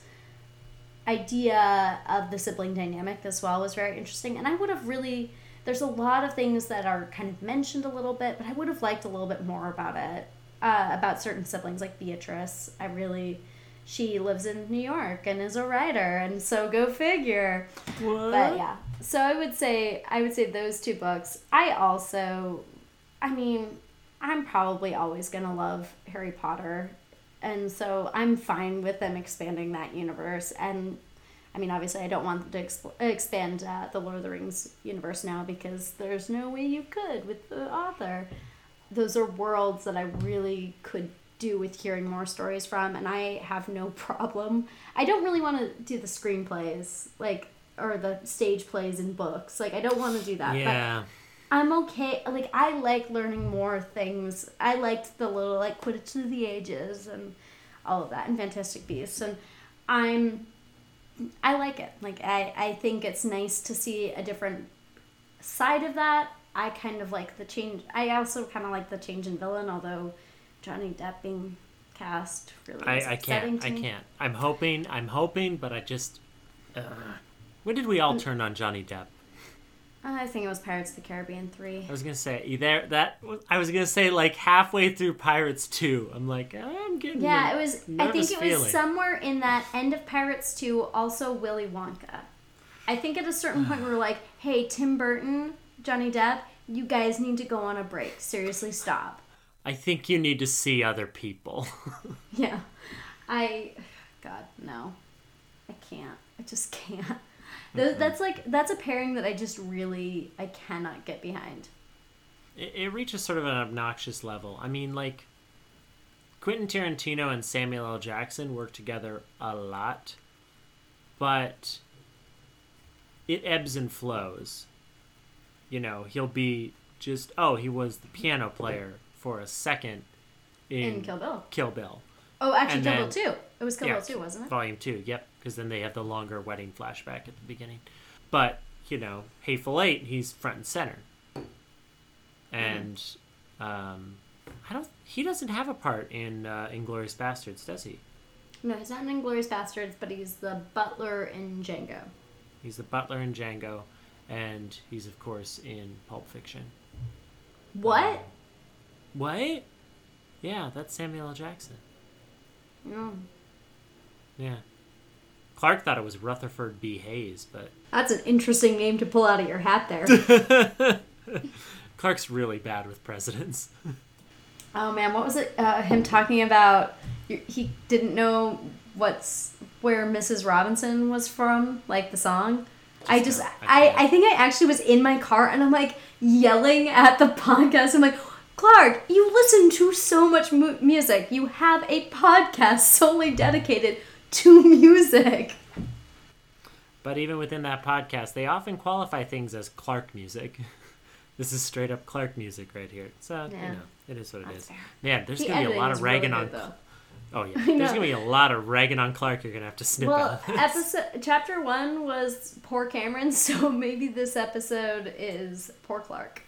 idea of the sibling dynamic as well was very interesting and i would have really there's a lot of things that are kind of mentioned a little bit but i would have liked a little bit more about it uh, about certain siblings, like Beatrice. I really, she lives in New York and is a writer, and so go figure. What? But yeah, so I would say I would say those two books. I also, I mean, I'm probably always gonna love Harry Potter, and so I'm fine with them expanding that universe. And I mean, obviously, I don't want them to exp- expand uh, the Lord of the Rings universe now because there's no way you could with the author. Those are worlds that I really could do with hearing more stories from, and I have no problem. I don't really want to do the screenplays, like or the stage plays in books. Like I don't want to do that. yeah. But I'm okay. Like I like learning more things. I liked the little like Quidditch of the Ages and all of that and Fantastic Beasts and I'm I like it. Like I I think it's nice to see a different side of that. I kind of like the change. I also kind of like the change in villain, although Johnny Depp being cast really I, I can't. I can't. I'm hoping. I'm hoping, but I just. Uh, when did we all turn on Johnny Depp? I think it was Pirates of the Caribbean three. I was gonna say either that. I was gonna say like halfway through Pirates Two. I'm like I'm getting. Yeah, it was. I think it was somewhere in that end of Pirates 2, also Willy Wonka. I think at a certain point we were like, hey, Tim Burton, Johnny Depp, you guys need to go on a break. Seriously, stop. I think you need to see other people. Yeah. I. God, no. I can't. I just can't. Th- That's like, that's a pairing that I just really, I cannot get behind. it, it reaches sort of an obnoxious level. I mean, like Quentin Tarantino and Samuel L. Jackson work together a lot, but it ebbs and flows. You know, he'll be just oh, he was the piano player for a second in, In Kill Bill. Kill Bill. Oh, actually, Kill Bill 2. It was Kill Yeah, Bill 2, wasn't it? Volume two, yep, because then they have the longer wedding flashback at the beginning. But you know, Hateful Eight, he's front and center, and um, I don't. He doesn't have a part in uh, Inglourious Basterds, does he? No, he's not in Inglourious Basterds, but he's the butler in Django. He's the butler in Django, and he's of course in Pulp Fiction. What? What? Yeah, that's Samuel L. Jackson. Mm. Yeah. Clark thought it was Rutherford B. Hayes, but That's an interesting name to pull out of your hat there. Clark's really bad with presidents. oh man, what was it? Uh, him talking about he didn't know what's where Mrs. Robinson was from, like the song. I just, I I. I think I actually was in my car and I'm like yelling at the podcast. I'm like, Clark, you listen to so much mu- music. You have a podcast solely dedicated to music. But even within that podcast, they often qualify things as Clark music. this is straight up Clark music right here. So, Yeah. you know, it is what it That's is. fair. Man, there's The going to be a lot of really ragging good, on. though. Oh, yeah. There's going to be a lot of ragging on Clark you're going to have to snip Well, out. this. episode chapter one was poor Cameron, so maybe this episode is poor Clark.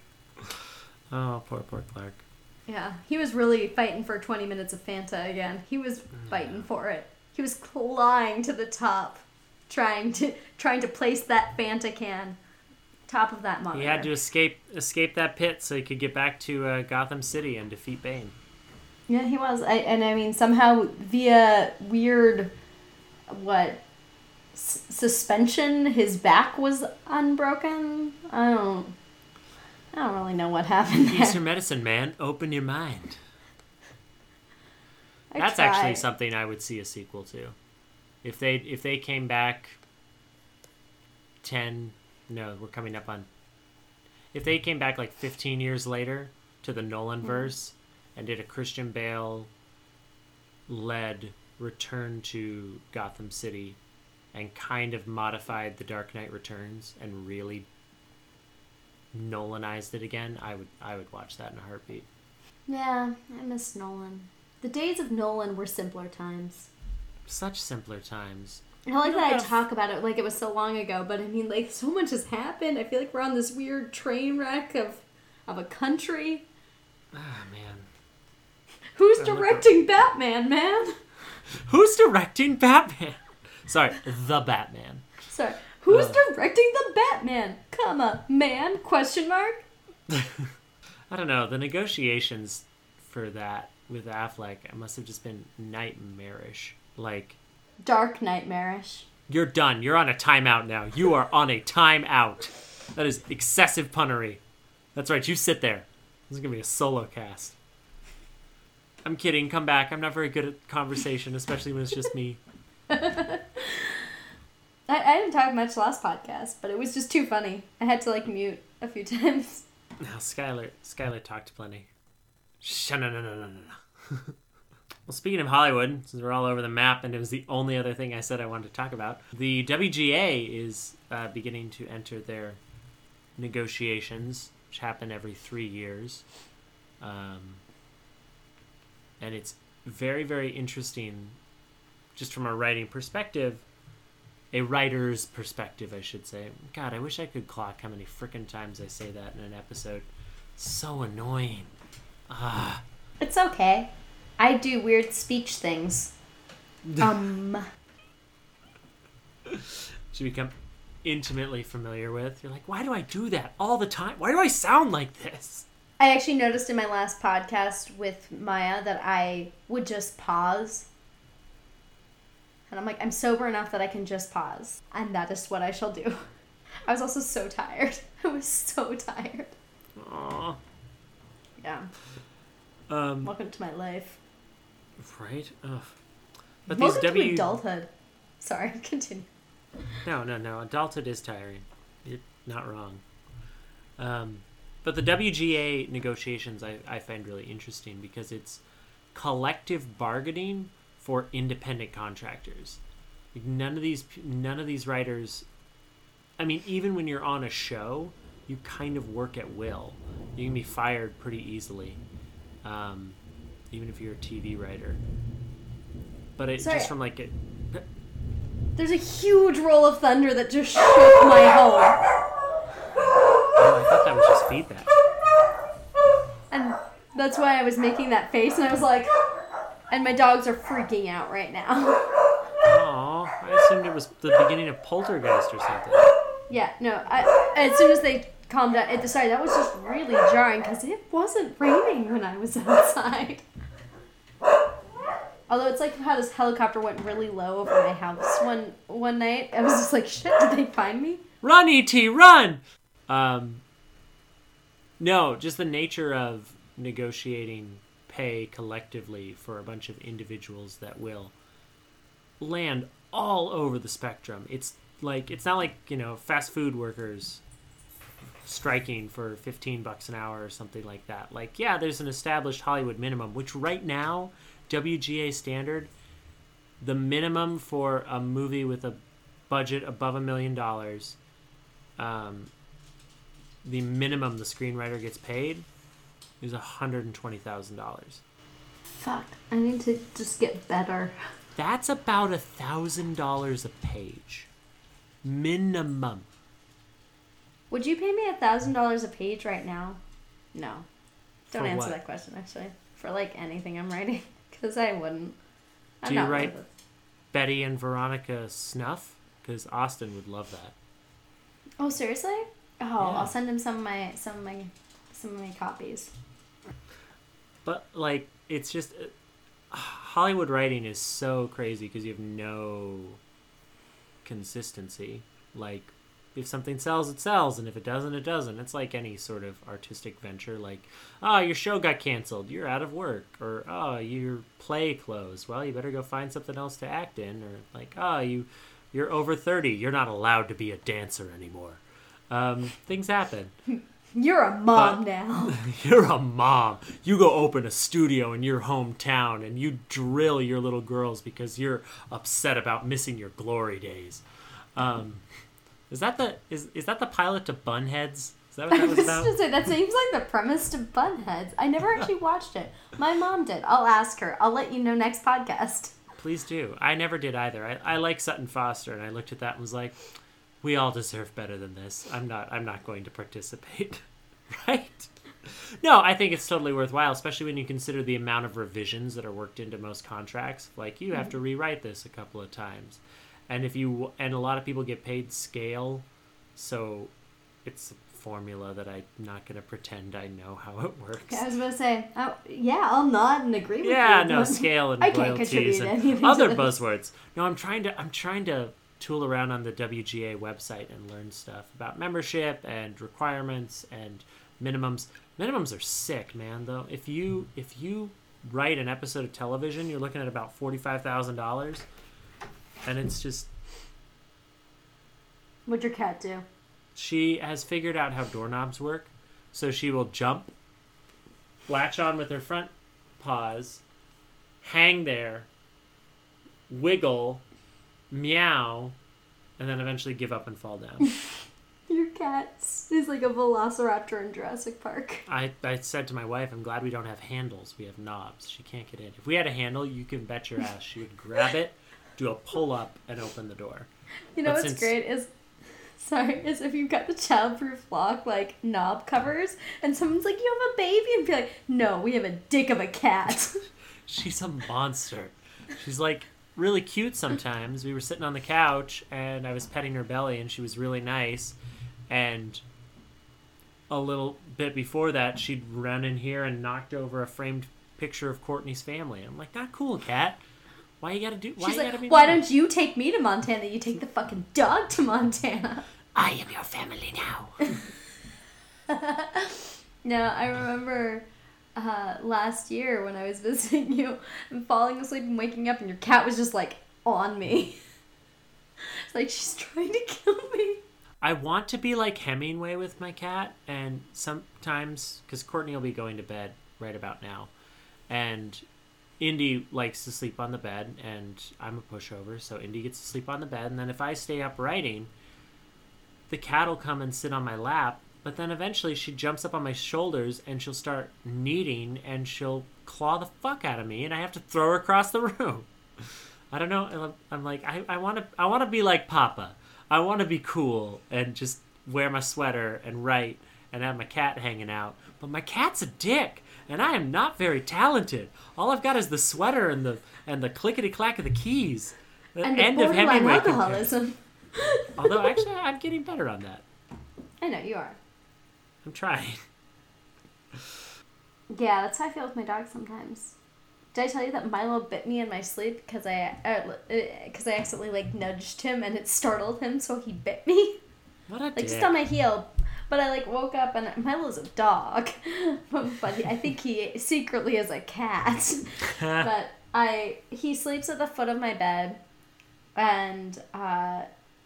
Oh, poor, poor Clark. Yeah, he was really fighting for 20 minutes of Fanta again. He was fighting for it. He was clawing to the top, trying to trying to place that Fanta can top of that monitor. He had to escape escape that pit so he could get back to uh, Gotham City and defeat Bane. Yeah, he was. I, and I mean, somehow via weird, what, s- suspension, his back was unbroken. I don't. I don't really know what happened Use there. your medicine, man. Open your mind. I That's actually something I would see a sequel to. If they if they came back ten no, we're coming up on if they came back like fifteen years later to the Nolan hmm. verse and did a Christian Bale led return to Gotham City and kind of modified the Dark Knight Returns and really Nolanized it again, I would I would watch that in a heartbeat. Yeah, I miss Nolan. The days of Nolan were simpler times. Such simpler times. I like that I talk about it like it was so long ago, but I mean, like so much has happened. I feel like we're on this weird train wreck of of a country. Ah man. Who's directing Batman, man? Who's directing Batman? Sorry, the Batman. Sorry, who's Uh. directing the Batman? Comma man? Question mark. I don't know. The negotiations for that with Affleck, must have just been nightmarish. Like, Dark nightmarish. you're done. You're on a timeout now. You are on a timeout. That is excessive punnery. That's right. You sit there. This is gonna be a solo cast. I'm kidding. Come back. I'm not very good at conversation, especially when it's just me. I, I didn't talk much last podcast, but it was just too funny. I had to like mute a few times. Now, Skylar, Skylar talked plenty. No, no, no, no, no, no. well, speaking of Hollywood, since we're all over the map, and it was the only other thing I said I wanted to talk about, the WGA is uh, beginning to enter their negotiations, which happen every three years. Um, and it's very, very interesting, just from a writing perspective, a writer's perspective, I should say. God, I wish I could clock how many frickin' times I say that in an episode. So annoying. Ah. It's okay. I do weird speech things. Um, To become intimately familiar with. You're like, why do I do that all the time? Why do I sound like this? I actually noticed in my last podcast with Maya that I would just pause. And I'm like, I'm sober enough that I can just pause. And that is what I shall do. I was also so tired. I was so tired. Aw. Yeah. Um, Welcome to my life. right? Ugh. But these Welcome W. to adulthood. Sorry, continue. No, no, no. Adulthood is tiring. You're not wrong. Um, but the WGA negotiations I, I find really interesting because it's collective bargaining for independent contractors. Like, None of these none of these writers. I mean, even when you're on a show, you kind of work at will. You can be fired pretty easily, um, even if you're a TV writer. But it's just from like a, There's a huge roll of thunder that just shook my home. oh, I thought that was just feedback. And that's why I was making that face, and I was like, and my dogs are freaking out right now. Aw, I assumed it was the beginning of Poltergeist or something. Yeah, no, I, as soon as they calmed down, it decided that was just really jarring because it wasn't raining when I was outside. Although it's like how this helicopter went really low over my house one one night. I was just like, shit, did they find me? Run, E.T., run! Um, no, just the nature of negotiating pay collectively for a bunch of individuals that will land all over the spectrum. It's like, it's not like, you know, fast food workers striking for 15 bucks an hour or something like that. Like, yeah, there's an established Hollywood minimum, which right now, WGA standard, the minimum for a movie with a budget above a million dollars, um, the minimum the screenwriter gets paid is hundred and twenty thousand dollars. Fuck, I need to just get better. That's about a thousand dollars a page, minimum. Would you pay me a thousand dollars a page right now? No. Don't For answer what? that question actually. For like anything I'm writing, because I wouldn't. I'm Do you write-. Betty and Veronica snuff because Austin would love that. Oh seriously? Oh, Yeah. I'll send him some of my some of my some of my copies. But like, it's just uh, Hollywood writing is so crazy because you have no consistency. Like, if something sells, it sells, and if it doesn't, it doesn't. It's like any sort of artistic venture. Like, oh, your show got canceled, you're out of work, or oh, your play closed. Well, you better go find something else to act in, or like, oh, you you're over thirty, you're not allowed to be a dancer anymore. Um, things happen. You're a mom But- now. You're a mom. You go open a studio in your hometown and you drill your little girls because you're upset about missing your glory days. Um, is that the is is that the pilot to Bunheads? Is that what I that was was about? just say that seems like the premise to Bunheads. I never actually watched it. My mom did. I'll ask her. I'll let you know next podcast. Please do. I never did either. I, I like Sutton Foster, and I looked at that and was like, we all deserve better than this. I'm not. I'm not going to participate. right? No, I think it's totally worthwhile, especially when you consider the amount of revisions that are worked into most contracts. Like you have to mm-hmm. rewrite this a couple of times, and if you and a lot of people get paid scale, so it's a formula that I'm not going to pretend I know how it works. I was gonna say, oh, yeah, I'll nod and agree with yeah, you. no scale and I royalties and other buzzwords. No, I'm trying to I'm trying to tool around on the WGA website and learn stuff about membership and requirements and minimums. Minimums are sick, man. Though if you if you write an episode of television, you're looking at about forty five thousand dollars, and it's just What'd your cat do? she has figured out how doorknobs work. So she will jump, latch on with her front paws, hang there, wiggle, meow, and then eventually give up and fall down. Your cat is like a velociraptor in Jurassic Park. I, I said to my wife, I'm glad we don't have handles. We have knobs. She can't get in. If we had a handle, you can bet your ass she would grab it, do a pull up, and open the door. You know But what's since- great is, sorry, is if you've got the childproof lock like knob covers, and someone's like, "You have a baby," and be like, "No, we have a dick of a cat." She's a monster. She's like really cute sometimes. We were sitting on the couch and I was petting her belly and she was really nice. And a little bit before that, she'd run in here and knocked over a framed picture of Courtney's family. I'm like, not cool, cat. Why you gotta do? Why She's you like, gotta be? "Why mean?" don't you take me to Montana? You take the fucking dog to Montana." I am your family now. No, I remember uh, last year when I was visiting you and falling asleep and waking up, and your cat was just like on me. it's like she's trying to kill me. I want to be like Hemingway with my cat, and sometimes because Courtney will be going to bed right about now, and Indy likes to sleep on the bed, and I'm a pushover, so Indy gets to sleep on the bed, and then if I stay up writing, the cat will come and sit on my lap, but then eventually she jumps up on my shoulders and she'll start kneading and she'll claw the fuck out of me, and I have to throw her across the room. I don't know. I'm- like, I, I want to, I want to be like Papa. I want to be cool and just wear my sweater and write and have my cat hanging out. But my cat's a dick, and I am not very talented. All I've got is the sweater and the and the clickety clack of the keys. The And the end of borderline Hemingway. alcoholism. Although actually, I'm getting better on that. I know you are. I'm trying. Yeah, that's how I feel with my dog sometimes. Did I tell you that Milo bit me in my sleep because I because I accidentally like nudged him and it startled him, so he bit me What a like dick. just on my heel. But I like woke up and Milo's a dog, but I think he secretly is a cat. but I he sleeps at the foot of my bed, and uh,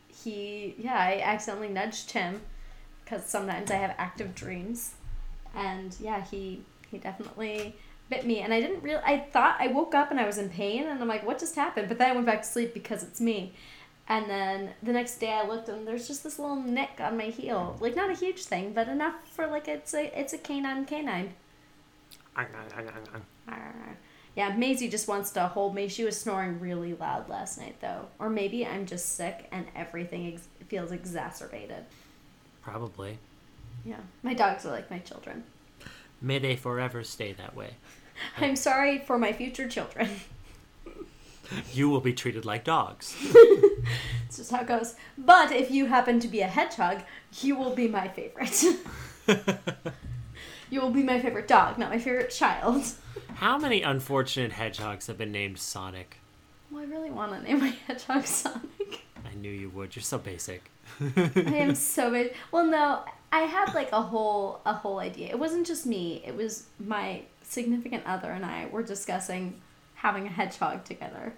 he yeah I accidentally nudged him because sometimes I have active dreams, and yeah he he definitely bit me and I didn't real I thought I woke up and I was in pain and I'm like what just happened but then I went back to sleep because it's me. And then the next day I looked and there's just this little nick on my heel. Like not a huge thing, but enough for like it's a it's a canine canine. Yeah, Maisie just wants to hold me. She was snoring really loud last night, though. Or maybe I'm just sick and everything ex- feels exacerbated. Probably. Yeah, my dogs are like my children. May they forever stay that way. I'm sorry for my future children. You will be treated like dogs. It's just how it goes. But if you happen to be a hedgehog, you will be my favorite. you will be my favorite dog, not my favorite child. How many unfortunate hedgehogs have been named Sonic? Well, I really want to name my hedgehog Sonic. I knew you would. You're so basic. I am so basic. Well, no, I had like a whole a whole idea. It wasn't just me. It was my significant other and I were discussing having a hedgehog together.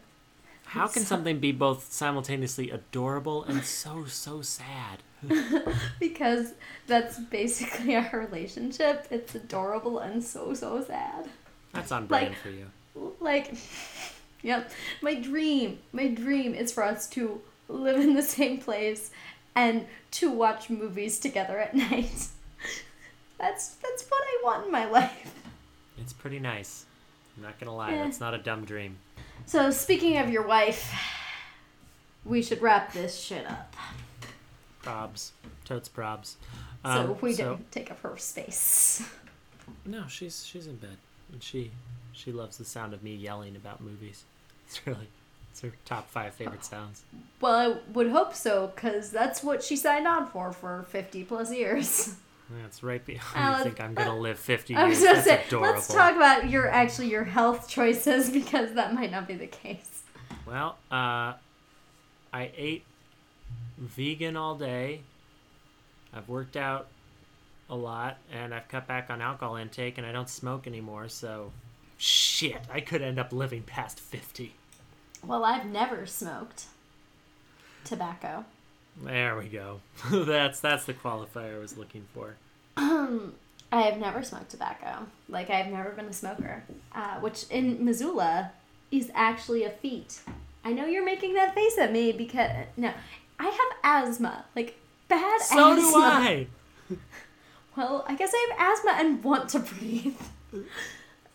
How can something be both simultaneously adorable and so, so sad? Because that's basically our relationship. It's adorable and so so sad. That's on brand Like- for you. Like, yep. My dream, my dream is for us to live in the same place and to watch movies together at night. That's that's what I want in my life. It's pretty nice. I'm not gonna lie, Yeah. that's not a dumb dream. So speaking of your wife, we should wrap this shit up. Probs. Totes probs. so Um, we don't take up her space. No, she's she's in bed. And she she loves the sound of me yelling about movies. It's really it's her top five favorite sounds. Well, I would hope so, because that's what she signed on for for 50 plus years. That's right behind. Uh, I think I'm gonna live 50 I was years. gonna That's say, adorable. let's talk about your actually your health choices because that might not be the case. Well, uh, I ate vegan all day. I've worked out a lot, and I've cut back on alcohol intake, and I don't smoke anymore. So, shit, I could end up living past 50. Well, I've never smoked tobacco. There we go. that's that's the qualifier I was looking for. Um, I have never smoked tobacco. Like I've never been a smoker, uh, which in Missoula is actually a feat. I know you're making that face at me because no, I have asthma, like bad So asthma. do I. Well, I guess I have asthma and want to breathe.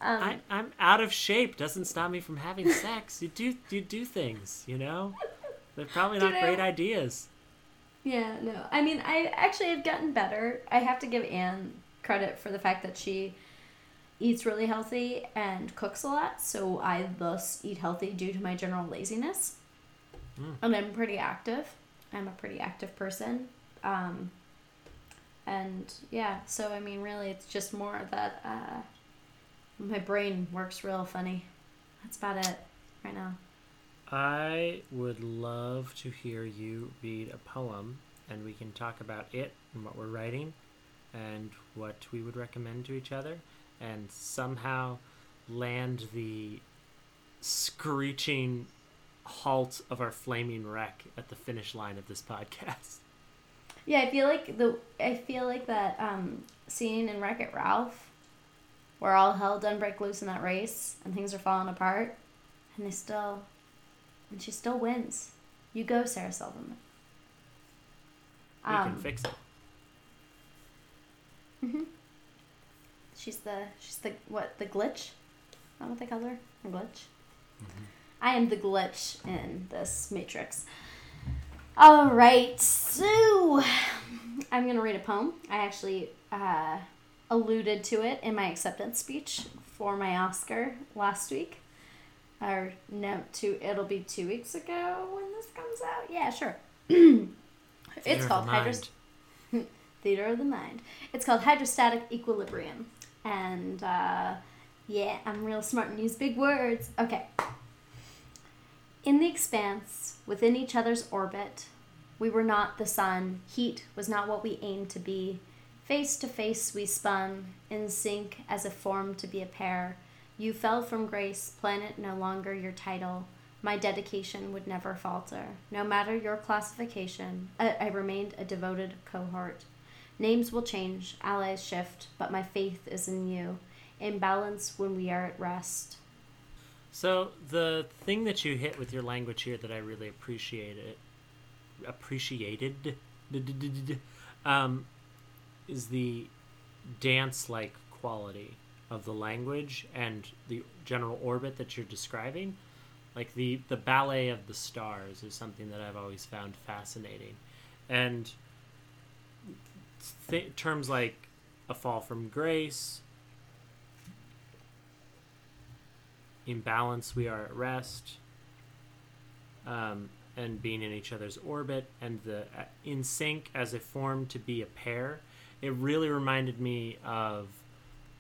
Um, I, I'm out of shape. Doesn't stop me from having sex. You do you do things, you know. They're probably not great ideas. Yeah, no. I mean, I actually have gotten better. I have to give Anne credit for the fact that she eats really healthy and cooks a lot, so I thus eat healthy due to my general laziness. Mm. And I'm pretty active. I'm a pretty active person. Um, and yeah, so I mean, really, it's just more that uh, my brain works real funny. That's about it right now. I would love to hear you read a poem, and we can talk about it and what we're writing, and what we would recommend to each other, and somehow land the screeching halt of our flaming wreck at the finish line of this podcast. Yeah, I feel like the I feel like that um, scene in Wreck It Ralph, where all hell done break loose in that race and things are falling apart, and they still, and she still wins. You go, Sarah Silverman. We can Um, fix it. Mhm. She's the she's the what the glitch? Is that what they call her? A glitch. I am the glitch in this matrix. All right, so I'm gonna read a poem. I actually uh, alluded to it in my acceptance speech for my Oscar last week. Or no, two. It'll be two weeks ago when this comes out. Yeah, sure. It's called the Hydros- Theater of the Mind. It's called Hydrostatic Equilibrium. And uh, yeah, I'm real smart and use big words. Okay. In the expanse, within each other's orbit, we were not the sun. Heat was not what we aimed to be. Face to face we spun, in sync as a form to be a pair. You fell from grace, planet no longer your title. My dedication would never falter. No matter your classification, I, I remained a devoted cohort. Names will change, allies shift, but my faith is in you. In balance when we are at rest. So the thing that you hit with your language here that I really appreciated appreciated um, is the dance-like quality of the language and the general orbit that you're describing. Like the the ballet of the stars is something that I've always found fascinating, and th- terms like a fall from grace, in balance we are at rest um, and being in each other's orbit and the uh, in sync as a form to be a pair it really reminded me of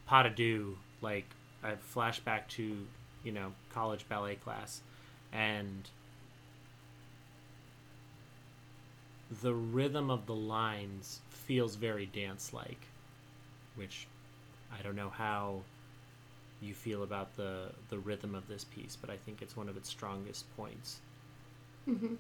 pas de deux like a flashback to you know college ballet class and the rhythm of the lines feels very dance like which i don't know how you feel about the the rhythm of this piece, but I think it's one of its strongest points. Mm-hmm.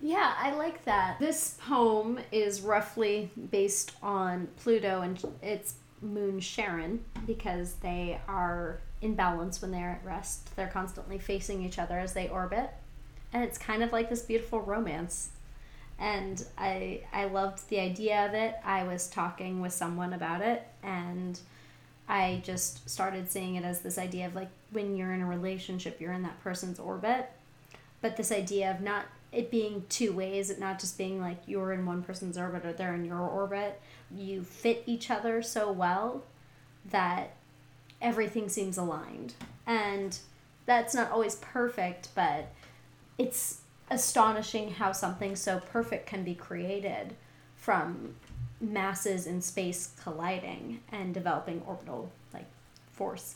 Yeah, I like that. This poem is roughly based on Pluto and its moon Charon because they are in balance when they're at rest. They're constantly facing each other as they orbit. And it's kind of like this beautiful romance. And I I loved the idea of it. I was talking with someone about it and I just started seeing it as this idea of like when you're in a relationship, you're in that person's orbit. But this idea of not it being two ways, it not just being like you're in one person's orbit or they're in your orbit. You fit each other so well that everything seems aligned. And that's not always perfect, but it's astonishing how something so perfect can be created from masses in space colliding and developing orbital like force.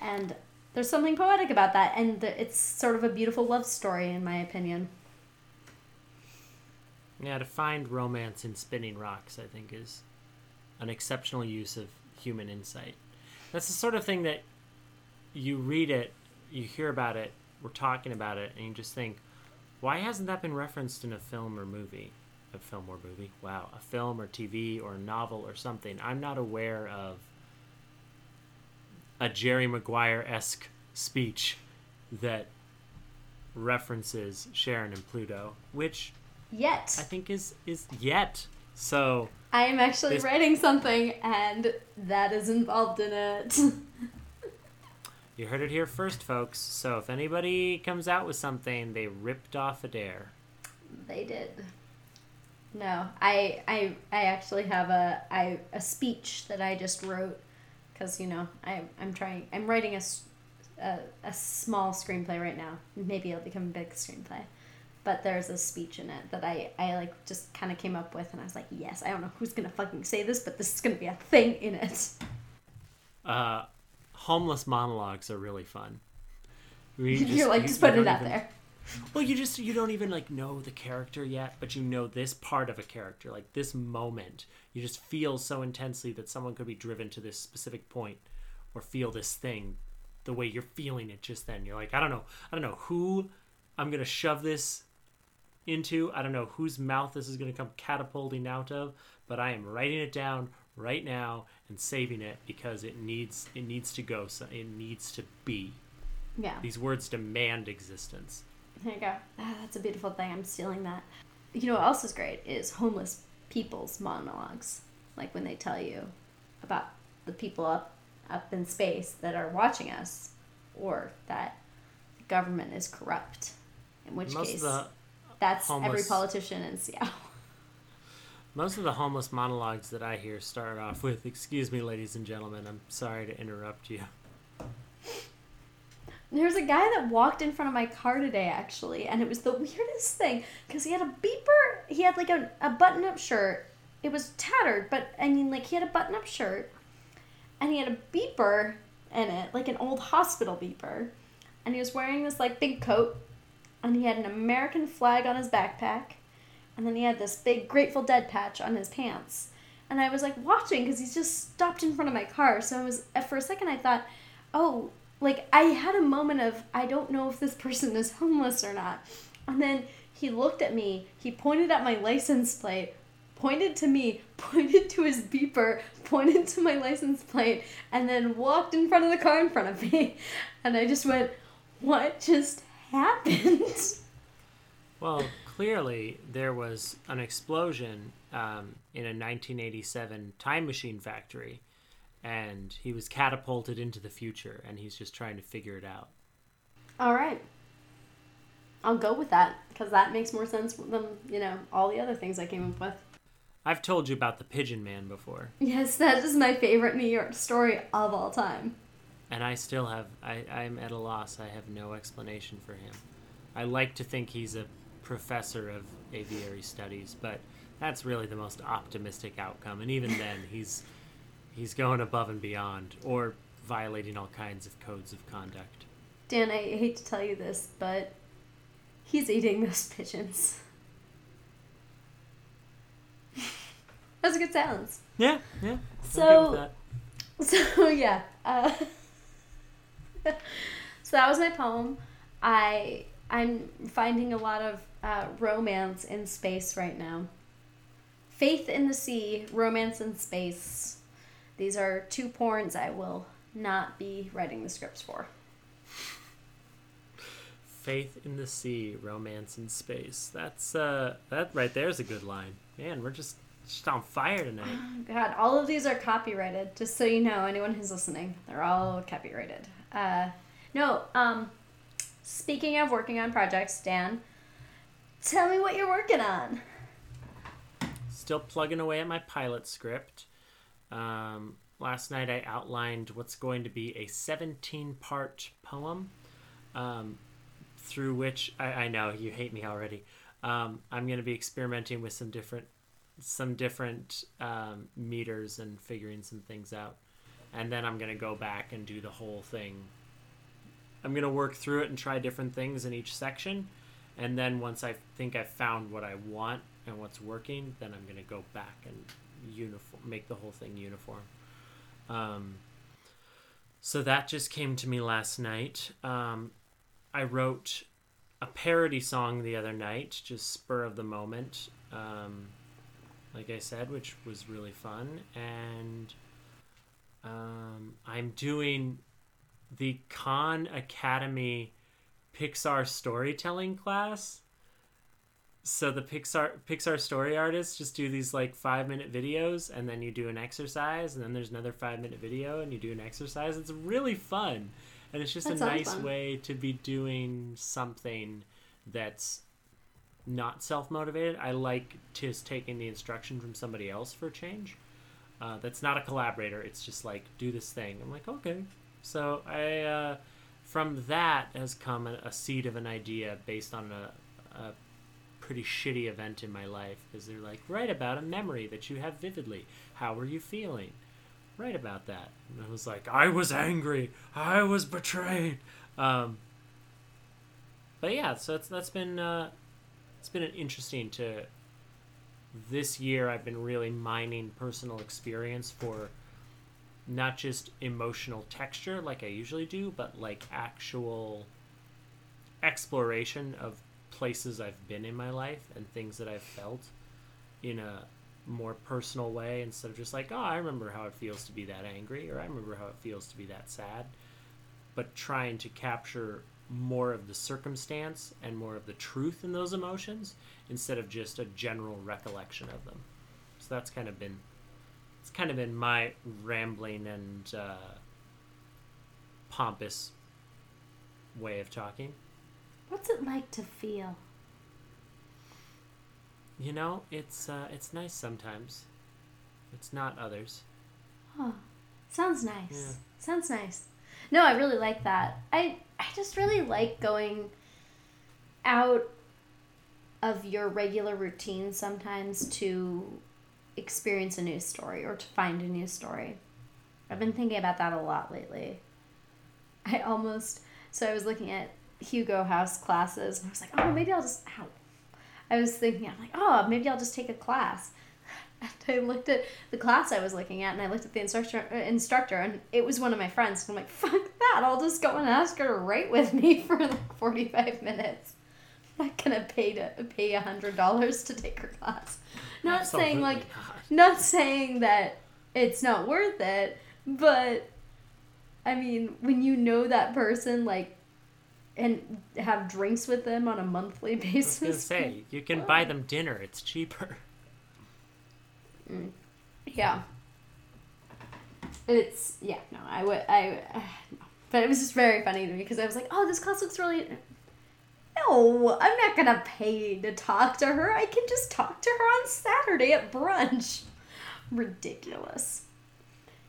And there's something poetic about that and it's sort of a beautiful love story in my opinion. Yeah, to find romance in spinning rocks, I think, is an exceptional use of human insight. That's the sort of thing that you read it, you hear about it, we're talking about it, and you just think, why hasn't that been referenced in a film or movie? A film or movie? Wow, a film or TV or novel or something. I'm not aware of a Jerry Maguire esque speech that references Charon and Pluto, which Yet. I think is is yet. So I am actually This- writing something and that is involved in it. you heard it here first, folks. So if anybody comes out with something, they ripped off Adair. They did. No, I I I actually have a I a speech that I just wrote because you know I I'm trying I'm writing a a small screenplay right now. Maybe it'll become a big screenplay, but there's a speech in it that I I like just kind of came up with, and I was like, yes, I don't know who's gonna fucking say this, but this is gonna be a thing in it. Uh, homeless monologues are really fun. We just- You're like you- just putting it out even- there. Well, you just you don't even like know the character yet, but you know this part of a character, like this moment. You just feel so intensely that someone could be driven to this specific point or feel this thing the way you're feeling it just then. You're like, I don't know, I don't know who I'm gonna shove this into. I don't know whose mouth this is gonna come catapulting out of, but I am writing it down right now and saving it because it needs it needs to go. So it needs to be. Yeah. These words demand existence. There you go. Ah, that's a beautiful thing. I'm stealing that. You know what else is great is homeless people's monologues. Like when they tell you about the people up up in space that are watching us, or that government is corrupt. In which Most case, of the that's every politician in Seattle. Most of the homeless monologues that I hear start off with, "Excuse me, ladies and gentlemen, I'm sorry to interrupt you." There's a guy that walked in front of my car today, actually, and it was the weirdest thing because he had a beeper. He had like a, a button up shirt. It was tattered, but I mean, like, he had a button up shirt and he had a beeper in it, like an old hospital beeper. And he was wearing this like big coat, and he had an American flag on his backpack, and then he had this big Grateful Dead patch on his pants. And I was like watching because he's just stopped in front of my car. So I was, for a second, I thought, oh, like I had a moment of, I don't know if this person is homeless or not. And then he looked at me, he pointed at my license plate, pointed to me, pointed to his beeper, pointed to my license plate, and then walked in front of the car in front of me. And I just went, what just happened? Well, clearly there was an explosion um, in a 1987 time machine factory, and he was catapulted into the future, and he's just trying to figure it out. All right. I'll go with that because that makes more sense than, you know, all the other things I came up with. I've told you about the Pigeon Man before, Yes, that is my favorite New York story of all time. And I still have. I, I'm at a loss. I have no explanation for him. I like to think he's a professor of aviary studies, but that's really the most optimistic outcome. And even then, he's he's going above and beyond, or violating all kinds of codes of conduct. Dan, I hate to tell you this, but he's eating those pigeons. That's a good sounds. Yeah, yeah. So- I'm good that. So yeah, uh, so that was my poem. I I'm finding a lot of uh, romance in space right now. Faith in the sea, romance in space. These are two porns I will not be writing the scripts for. Faith in the sea, romance in space. That's uh, that right there is a good line. Man, we're just just on fire tonight. God, all of these are copyrighted. Just so you know, anyone who's listening, they're all copyrighted. Uh, no, um, speaking of working on projects, Dan, tell me what you're working on. Still plugging away at my pilot script. Um, last night I outlined what's going to be a 17 part poem um, through which I, I know you hate me already. Um, I'm going to be experimenting with some different some different um, meters and figuring some things out. And then I'm to go back and do the whole thing. I'm to work through it and try different things in each section. And then once I think I've found what I want and what's working, then I'm to go back and uniform, make the whole thing uniform. Um, so that just came to me last night. Um, I wrote a parody song the other night, just spur of the moment. Um, like I said, which was really fun. And um, I'm doing the Khan Academy Pixar storytelling class. So the Pixar Pixar story artists just do these like five minute videos, and then you do an exercise, and then there's another five minute video, and you do an exercise. It's really fun, and it's just That a nice fun. way to be doing something that's not self motivated. I like just taking the instruction from somebody else for a change. Uh, that's not a collaborator. It's just like do this thing. I'm like okay. So I uh, from that has come a, a seed of an idea based on a, a pretty shitty event in my life because they're like write about a memory that you have vividly. How were you feeling? Write about that. And I was like I was angry. I was betrayed. Um, but yeah, so that's been uh, it's been interesting to this year i've been really mining personal experience for not just emotional texture like i usually do but like actual exploration of places i've been in my life and things that i've felt in a more personal way instead of just like oh i remember how it feels to be that angry or i remember how it feels to be that sad but trying to capture more of the circumstance and more of the truth in those emotions instead of just a general recollection of them. So that's kind of been it's kind of been my rambling and uh, pompous way of talking. What's it like to feel? You know, it's uh, it's nice sometimes. It's not others. Oh, sounds nice. Yeah. Sounds nice. No, I really like that. I I just really like going out of your regular routine sometimes to experience a new story or to find a new story. I've been thinking about that a lot lately. I almost so I was looking at Hugo House classes and I was like, oh, maybe I'll just ow. I was thinking, I'm like, oh, maybe I'll just take a class. And I looked at the class I was looking at, and I looked at the instructor, uh, instructor, and it was one of my friends. And I'm like, fuck that! I'll just go and ask her to write with me for like 45 minutes. I'm not gonna pay to pay a hundred dollars to take her class. Not saying like, Absolutely not saying that it's not worth it, but I mean, when you know that person, like, and have drinks with them on a monthly I was basis. say you can buy them dinner. It's cheaper. Mm. Yeah. It's yeah no I would I, but it was just very funny to me because I was like oh this class looks really. No, I'm not gonna pay to talk to her. I can just talk to her on Saturday at brunch. Ridiculous.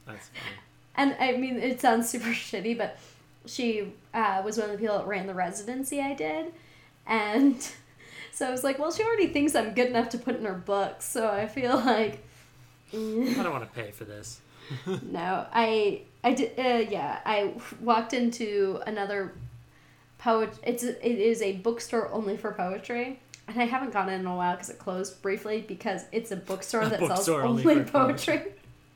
That's funny. And I mean, it sounds super shitty, but she uh, was one of the people that ran the residency I did. And so I was like, well, she already thinks I'm good enough to put in her books. So I feel like, I don't want to pay for this. no, I, I did, uh, yeah, I walked into another poet. It's it is a bookstore only for poetry. And I haven't gone in in a while because it closed briefly because it's a bookstore A that sells only only for poetry.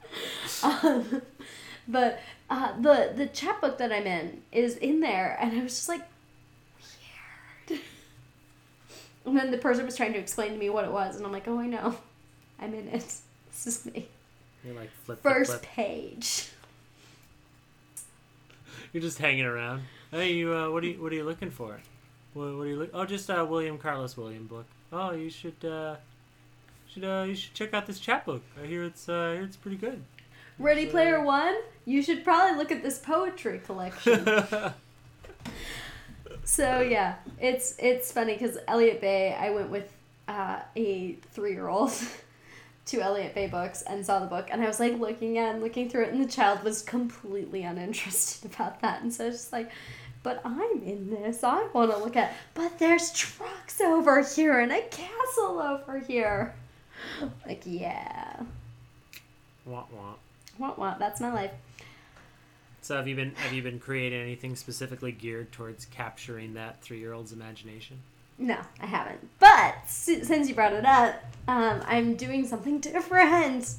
um, but uh, the the chapbook that I'm in is in there, and I was just like, weird. And then the person was trying to explain to me what it was, and I'm like, oh, I know, I'm in it. This is me. You're like flip, flip, First flip. page. You're just hanging around. Hey, you. Uh, what are you? What are you looking for? What, what are you look? Oh, just a William Carlos William book. Oh, you should. Uh, should uh, you should check out this chapbook. I hear it's. Uh, I hear it's pretty good. Ready Player One. You should probably look at this poetry collection. So yeah, it's it's funny because Elliott Bay. I went with uh, a three year old to Elliott Bay books and saw the book, and I was like looking at and looking through it, and the child was completely uninterested about that, and so I was just like. But I'm in this. I want to look at. But there's trucks over here and a castle over here. like, yeah. Wah wah. What, what? That's my life. So have you been have you been creating anything specifically geared towards capturing that three year old's imagination? No, I haven't. But since you brought it up, um, I'm doing something different.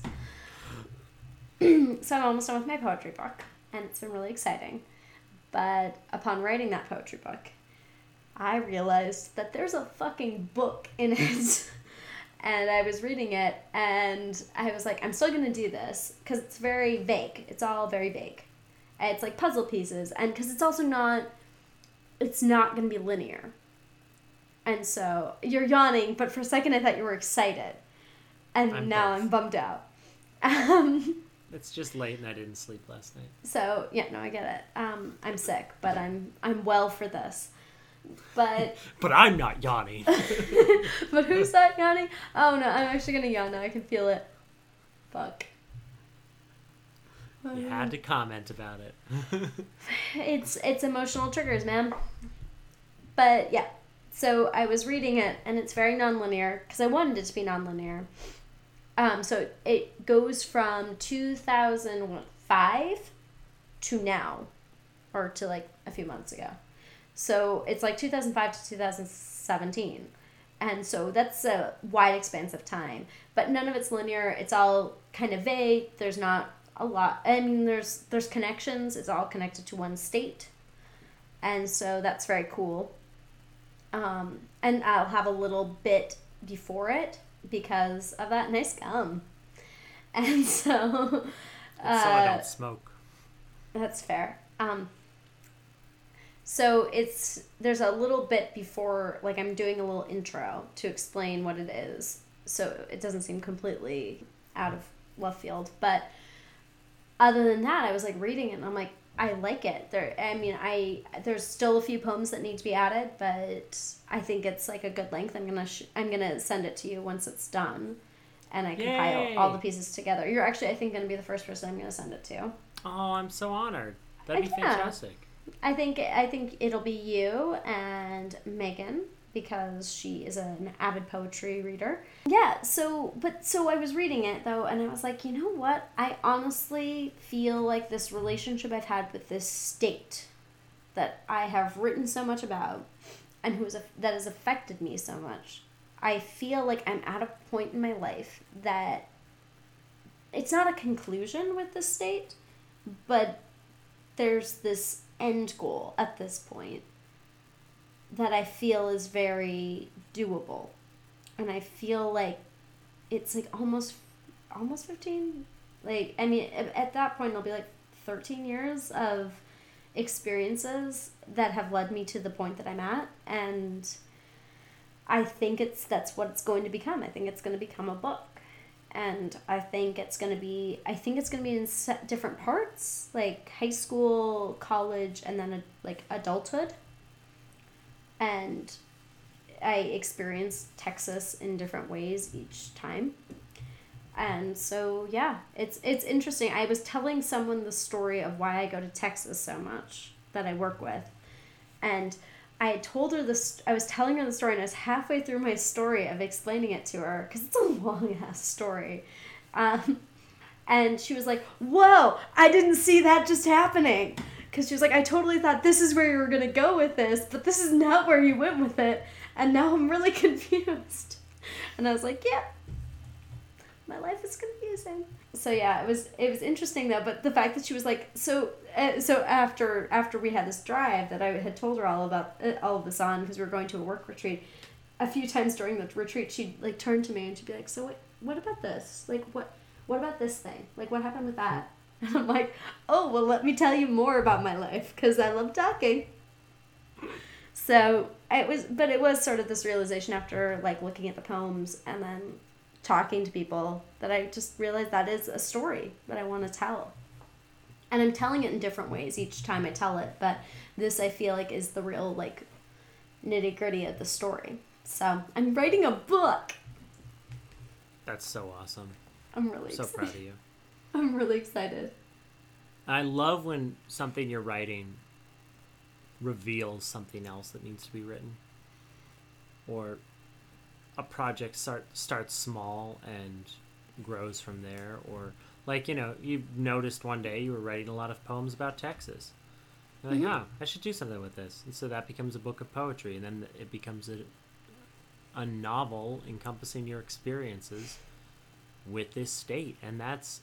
so I'm almost done with my poetry book, and it's been really exciting. But upon writing that poetry book, I realized that there's a fucking book in it. and I was reading it, and I was like, I'm still gonna do this because it's very vague. It's all very vague. It's like puzzle pieces, and because it's also not, it's not gonna be linear. And so you're yawning, but for a second I thought you were excited, and I'm now both. I'm bummed out. Um, It's just late and I didn't sleep last night. so yeah, no, I get it. Um, I'm sick, but I'm I'm well for this. But But I'm not yawning. but who's that yawning? Oh no, I'm actually gonna yawn now. I can feel it. Fuck. you had to comment about it. It's it's emotional triggers, man. But yeah, so I was reading it, and it's very nonlinear because I wanted it to be nonlinear. Um, so it goes from two thousand five to now, or to like a few months ago. So it's like two thousand five to two thousand seventeen. And so that's a wide expanse of time. But none of it's linear. It's all kind of vague. There's not a lot. I mean, there's there's connections. It's all connected to one state, and so that's very cool. Um, and I'll have a little bit before it because of that nice gum, and so. It's so I uh, don't smoke. that's fair. Um, so it's there's a little bit before like I'm doing a little intro to explain what it is, so it doesn't seem completely out of left field. But other than that, I was like reading it and I'm like I like it. There, I mean, I there's still a few poems that need to be added, but I think it's like a good length. I'm gonna sh- I'm gonna send it to you once it's done, and I compile Yay. all the pieces together. You're actually I think gonna be the first person I'm gonna send it to. Oh, I'm so honored. That'd be Yeah. fantastic. I think I think it'll be you and Megan because she is an avid poetry reader. Yeah, so but so I was reading it though and I was like, you know what? I honestly feel like this relationship I've had with this state that I have written so much about and who is that has affected me so much. I feel like I'm at a point in my life that it's not a conclusion with the state, but there's this end goal at this point that I feel is very doable. And I feel like it's like almost almost 15 like I mean at at that point it'll be like 13 years of experiences that have led me to the point that I'm at and I think it's that's what it's going to become. I think it's going to become a book and I think it's gonna be I think it's gonna be in different parts like high school, college, and then like adulthood. And I experienced Texas in different ways each time. And so yeah, it's it's interesting. I was telling someone the story of why I go to Texas so much that I work with, and I told her this. I was telling her the story, and I was halfway through my story of explaining it to her because it's a long ass story. Um, and she was like, "Whoa! I didn't see that just happening." Because she was like, "I totally thought this is where you were gonna go with this, but this is not where you went with it, and now I'm really confused." And I was like, "Yeah, my life is confusing." So yeah, it was it was interesting though. But the fact that she was like, so uh, so after after we had this drive that I had told her all about uh, all of this on because we were going to a work retreat. A few times during the retreat, she'd like turn to me and she'd be like, "So what? What about this? Like what? What about this thing? Like what happened with that?" And I'm like, "Oh well, let me tell you more about my life because I love talking." So it was, but it was sort of this realization after like looking at the poems and then talking to people that I just realized that is a story that I want to tell. And I'm telling it in different ways each time I tell it, but this I feel like is the real like nitty gritty of the story. So I'm writing a book. That's so awesome. I'm really So excited. proud of you. I'm really excited. I love when something you're writing reveals something else that needs to be written. Or a project start starts small and grows from there or like you know you noticed one day you were writing a lot of poems about texas you're like Mhm. oh i should do something with this and so that becomes a book of poetry and then it becomes a, a novel encompassing your experiences with this state and that's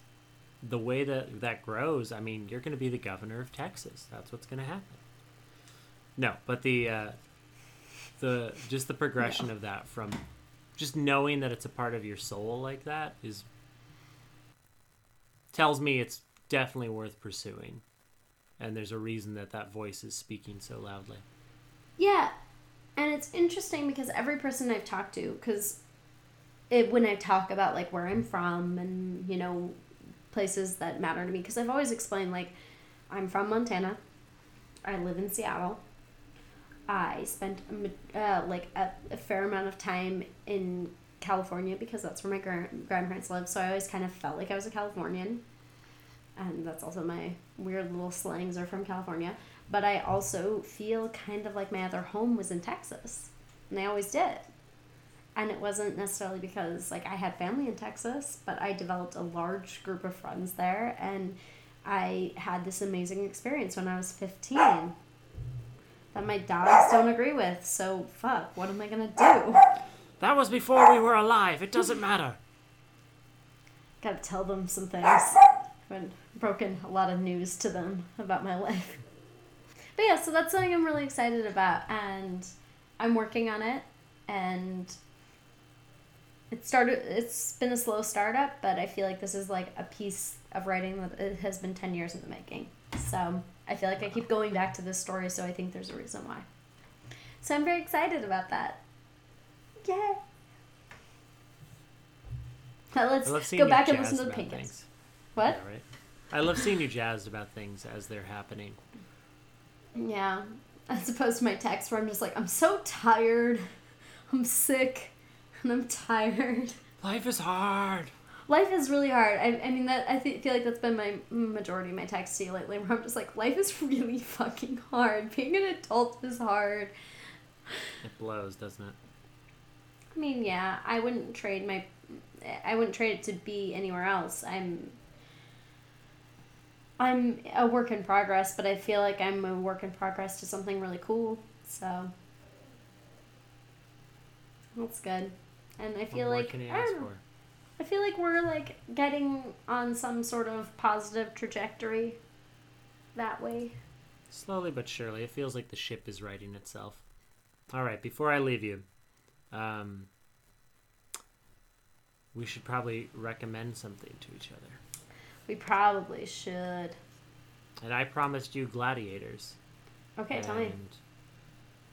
the way that that grows i mean you're going to be the governor of texas. That's what's going to happen. No but the uh the just the progression No. of that from just knowing that it's a part of your soul like that is tells me it's definitely worth pursuing. And there's a reason that that voice is speaking so loudly. Yeah, and it's interesting because every person I've talked to, because it when I talk about like where I'm from and you know places that matter to me, because I've always explained like I'm from Montana, I live in Seattle. I spent uh, like a, a fair amount of time in California because that's where my grand- grandparents live. So I always kind of felt like I was a Californian, and that's also my weird little slangs are from California but I also feel kind of like my other home was in Texas. And I always did. And it wasn't necessarily because like I had family in Texas, but I developed a large group of friends there and I had this amazing experience when I was 15 that my dogs don't agree with. So fuck, what am I going to do? that was before we were alive it doesn't matter Got to tell them some things. I've broken a lot of news to them about my life. But yeah, so that's something I'm really excited about, and I'm working on it. And it started. It's been a slow startup, but I feel like this is like a piece of writing that it has been ten years in the making. So I feel like I keep going back to this story, so I think there's a reason why. So I'm very excited about that. Yay! Now let's i love seeing go back and listen to the Pinkins. What? yeah, right i love seeing you jazzed about things as they're happening Yeah. As opposed to my text where I'm just like, I'm so tired. I'm sick. And I'm tired. life is hard Life is really hard. I, I mean, that I th- feel like that's been my majority of my text to you lately, where I'm just like, life is really fucking hard. Being an adult is hard. it blows doesn't it I mean, yeah, I wouldn't trade my, I wouldn't trade it to be anywhere else. I'm, I'm a work in progress, but I feel like I'm a work in progress to something really cool. So that's good, and I feel like I, I feel like we're like getting on some sort of positive trajectory that way. Slowly but surely, it feels like the ship is righting itself. All right, before I leave you, um, we should probably recommend something to each other. We probably should. And I promised you Gladiators. Okay, tell me.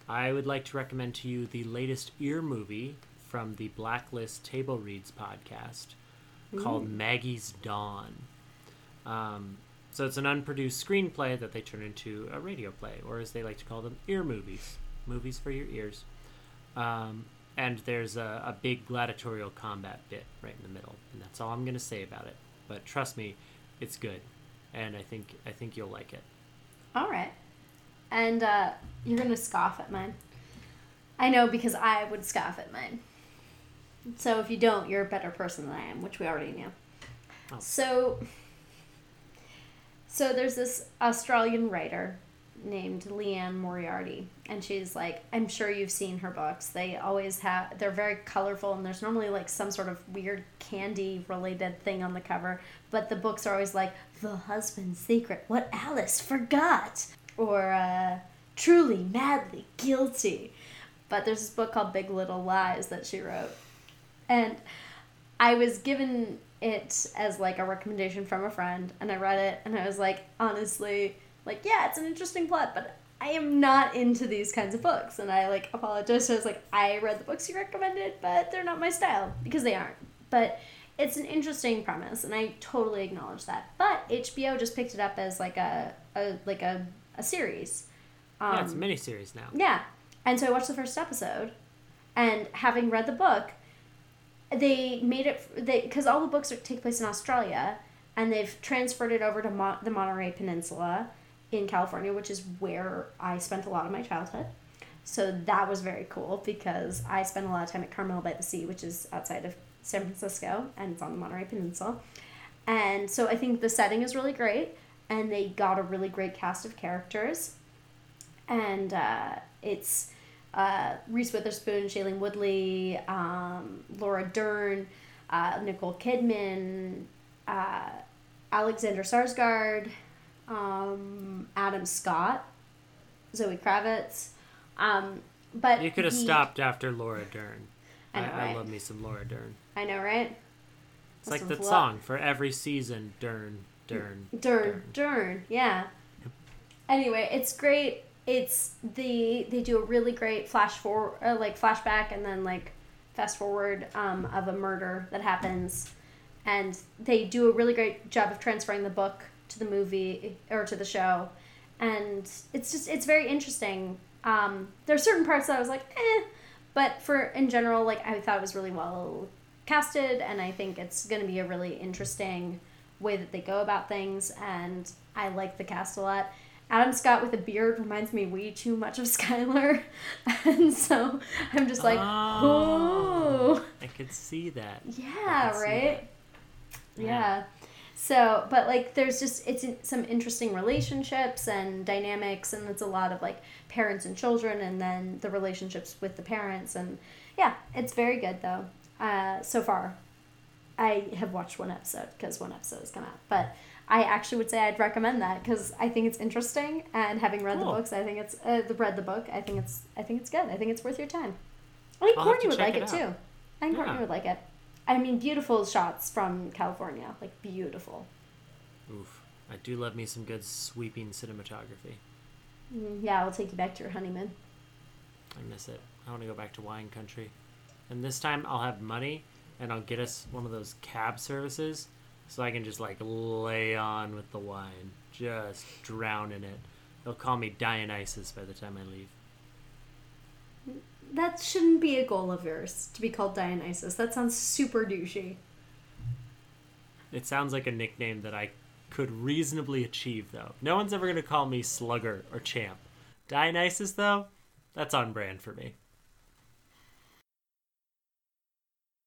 I would like to recommend to you the latest ear movie from the Blacklist Table Reads podcast called Maggie's Dawn. Um, so it's an unproduced screenplay that they turn into a radio play, or as they like to call them, ear movies. Movies for your ears. Um, and there's a, a big gladiatorial combat bit right in the middle, and that's all I'm going to say about it. But trust me, it's good, and I think I think you'll like it. All right. And uh, you're going to scoff at mine. I know because I would scoff at mine. So if you don't, you're a better person than I am, which we already knew. Oh. So, so there's this Australian writer named Liane Moriarty, and she's like, I'm sure you've seen her books. They always have, they're very colorful, and there's normally like some sort of weird candy related thing on the cover, but the books are always like, The Husband's Secret, What Alice Forgot, or uh, Truly, Madly Guilty. But there's this book called Big Little Lies that she wrote. And I was given it as like a recommendation from a friend, and I read it, and I was like, honestly, like, yeah, it's an interesting plot, but I am not into these kinds of books. And I like apologized. I was like, I read the books you recommended, but they're not my style because they aren't. But it's an interesting premise, and I totally acknowledge that. But HBO just picked it up as like a, a like a, a series. Um, yeah, it's a miniseries now. yeah. And so I watched the first episode, and having read the book, they made it they because all the books are, take place in Australia, and they've transferred it over to Mo- the Monterey Peninsula in California, which is where I spent a lot of my childhood. So that was very cool because I spent a lot of time at Carmel by the Sea, which is outside of San Francisco and it's on the Monterey Peninsula. And so I think the setting is really great and they got a really great cast of characters. And uh, it's uh, Reese Witherspoon, Shailene Woodley, um, Laura Dern, uh, Nicole Kidman, uh, Alexander Skarsgård, um, Adam Scott, Zoe Kravitz. Um, but You could have the- stopped after Laura Dern. I I, know, I, right? love me some Laura Dern. I know, right? It's like that song for every season. Dern, Dern, Dern, Dern, Dern, yeah. Anyway, it's great. It's the they do a really great flash forward, uh, like flashback, and then like fast forward um, of a murder that happens, and they do a really great job of transferring the book to the movie or to the show, and it's just it's very interesting. Um, there are certain parts that I was like, eh, but for in general, like I thought it was really well casted, and I think it's going to be a really interesting way that they go about things, and I like the cast a lot. Adam Scott with a beard reminds me way too much of Skylar, and so I'm just like, Oh. oh, I could see that. yeah, right, that. yeah. So, but like, there's just it's in- some interesting relationships and dynamics, and it's a lot of like parents and children, and then the relationships with the parents, and yeah, it's very good though. Uh, so far, I have watched one episode because one episode has come out, but I actually would say I'd recommend that because I think it's interesting, and having read Cool. the books, I think it's uh, the read the book. I think it's I think it's good. I think it's worth your time. I think I'll Courtney would like it it, too. I think Courtney would like it. I mean, beautiful shots from California, like beautiful. Oof. I do love me some good sweeping cinematography. Mm, yeah, I'll take you back to your honeymoon. I miss it. I want to go back to wine country. And this time I'll have money and I'll get us one of those cab services so I can just like lay on with the wine. Just drown in it. They'll call me Dionysus by the time I leave. That shouldn't be a goal of yours to be called Dionysus. That sounds super douchey. It sounds like a nickname that I could reasonably achieve, though. No one's ever going to call me Slugger or Champ. Dionysus, though, that's on brand for me.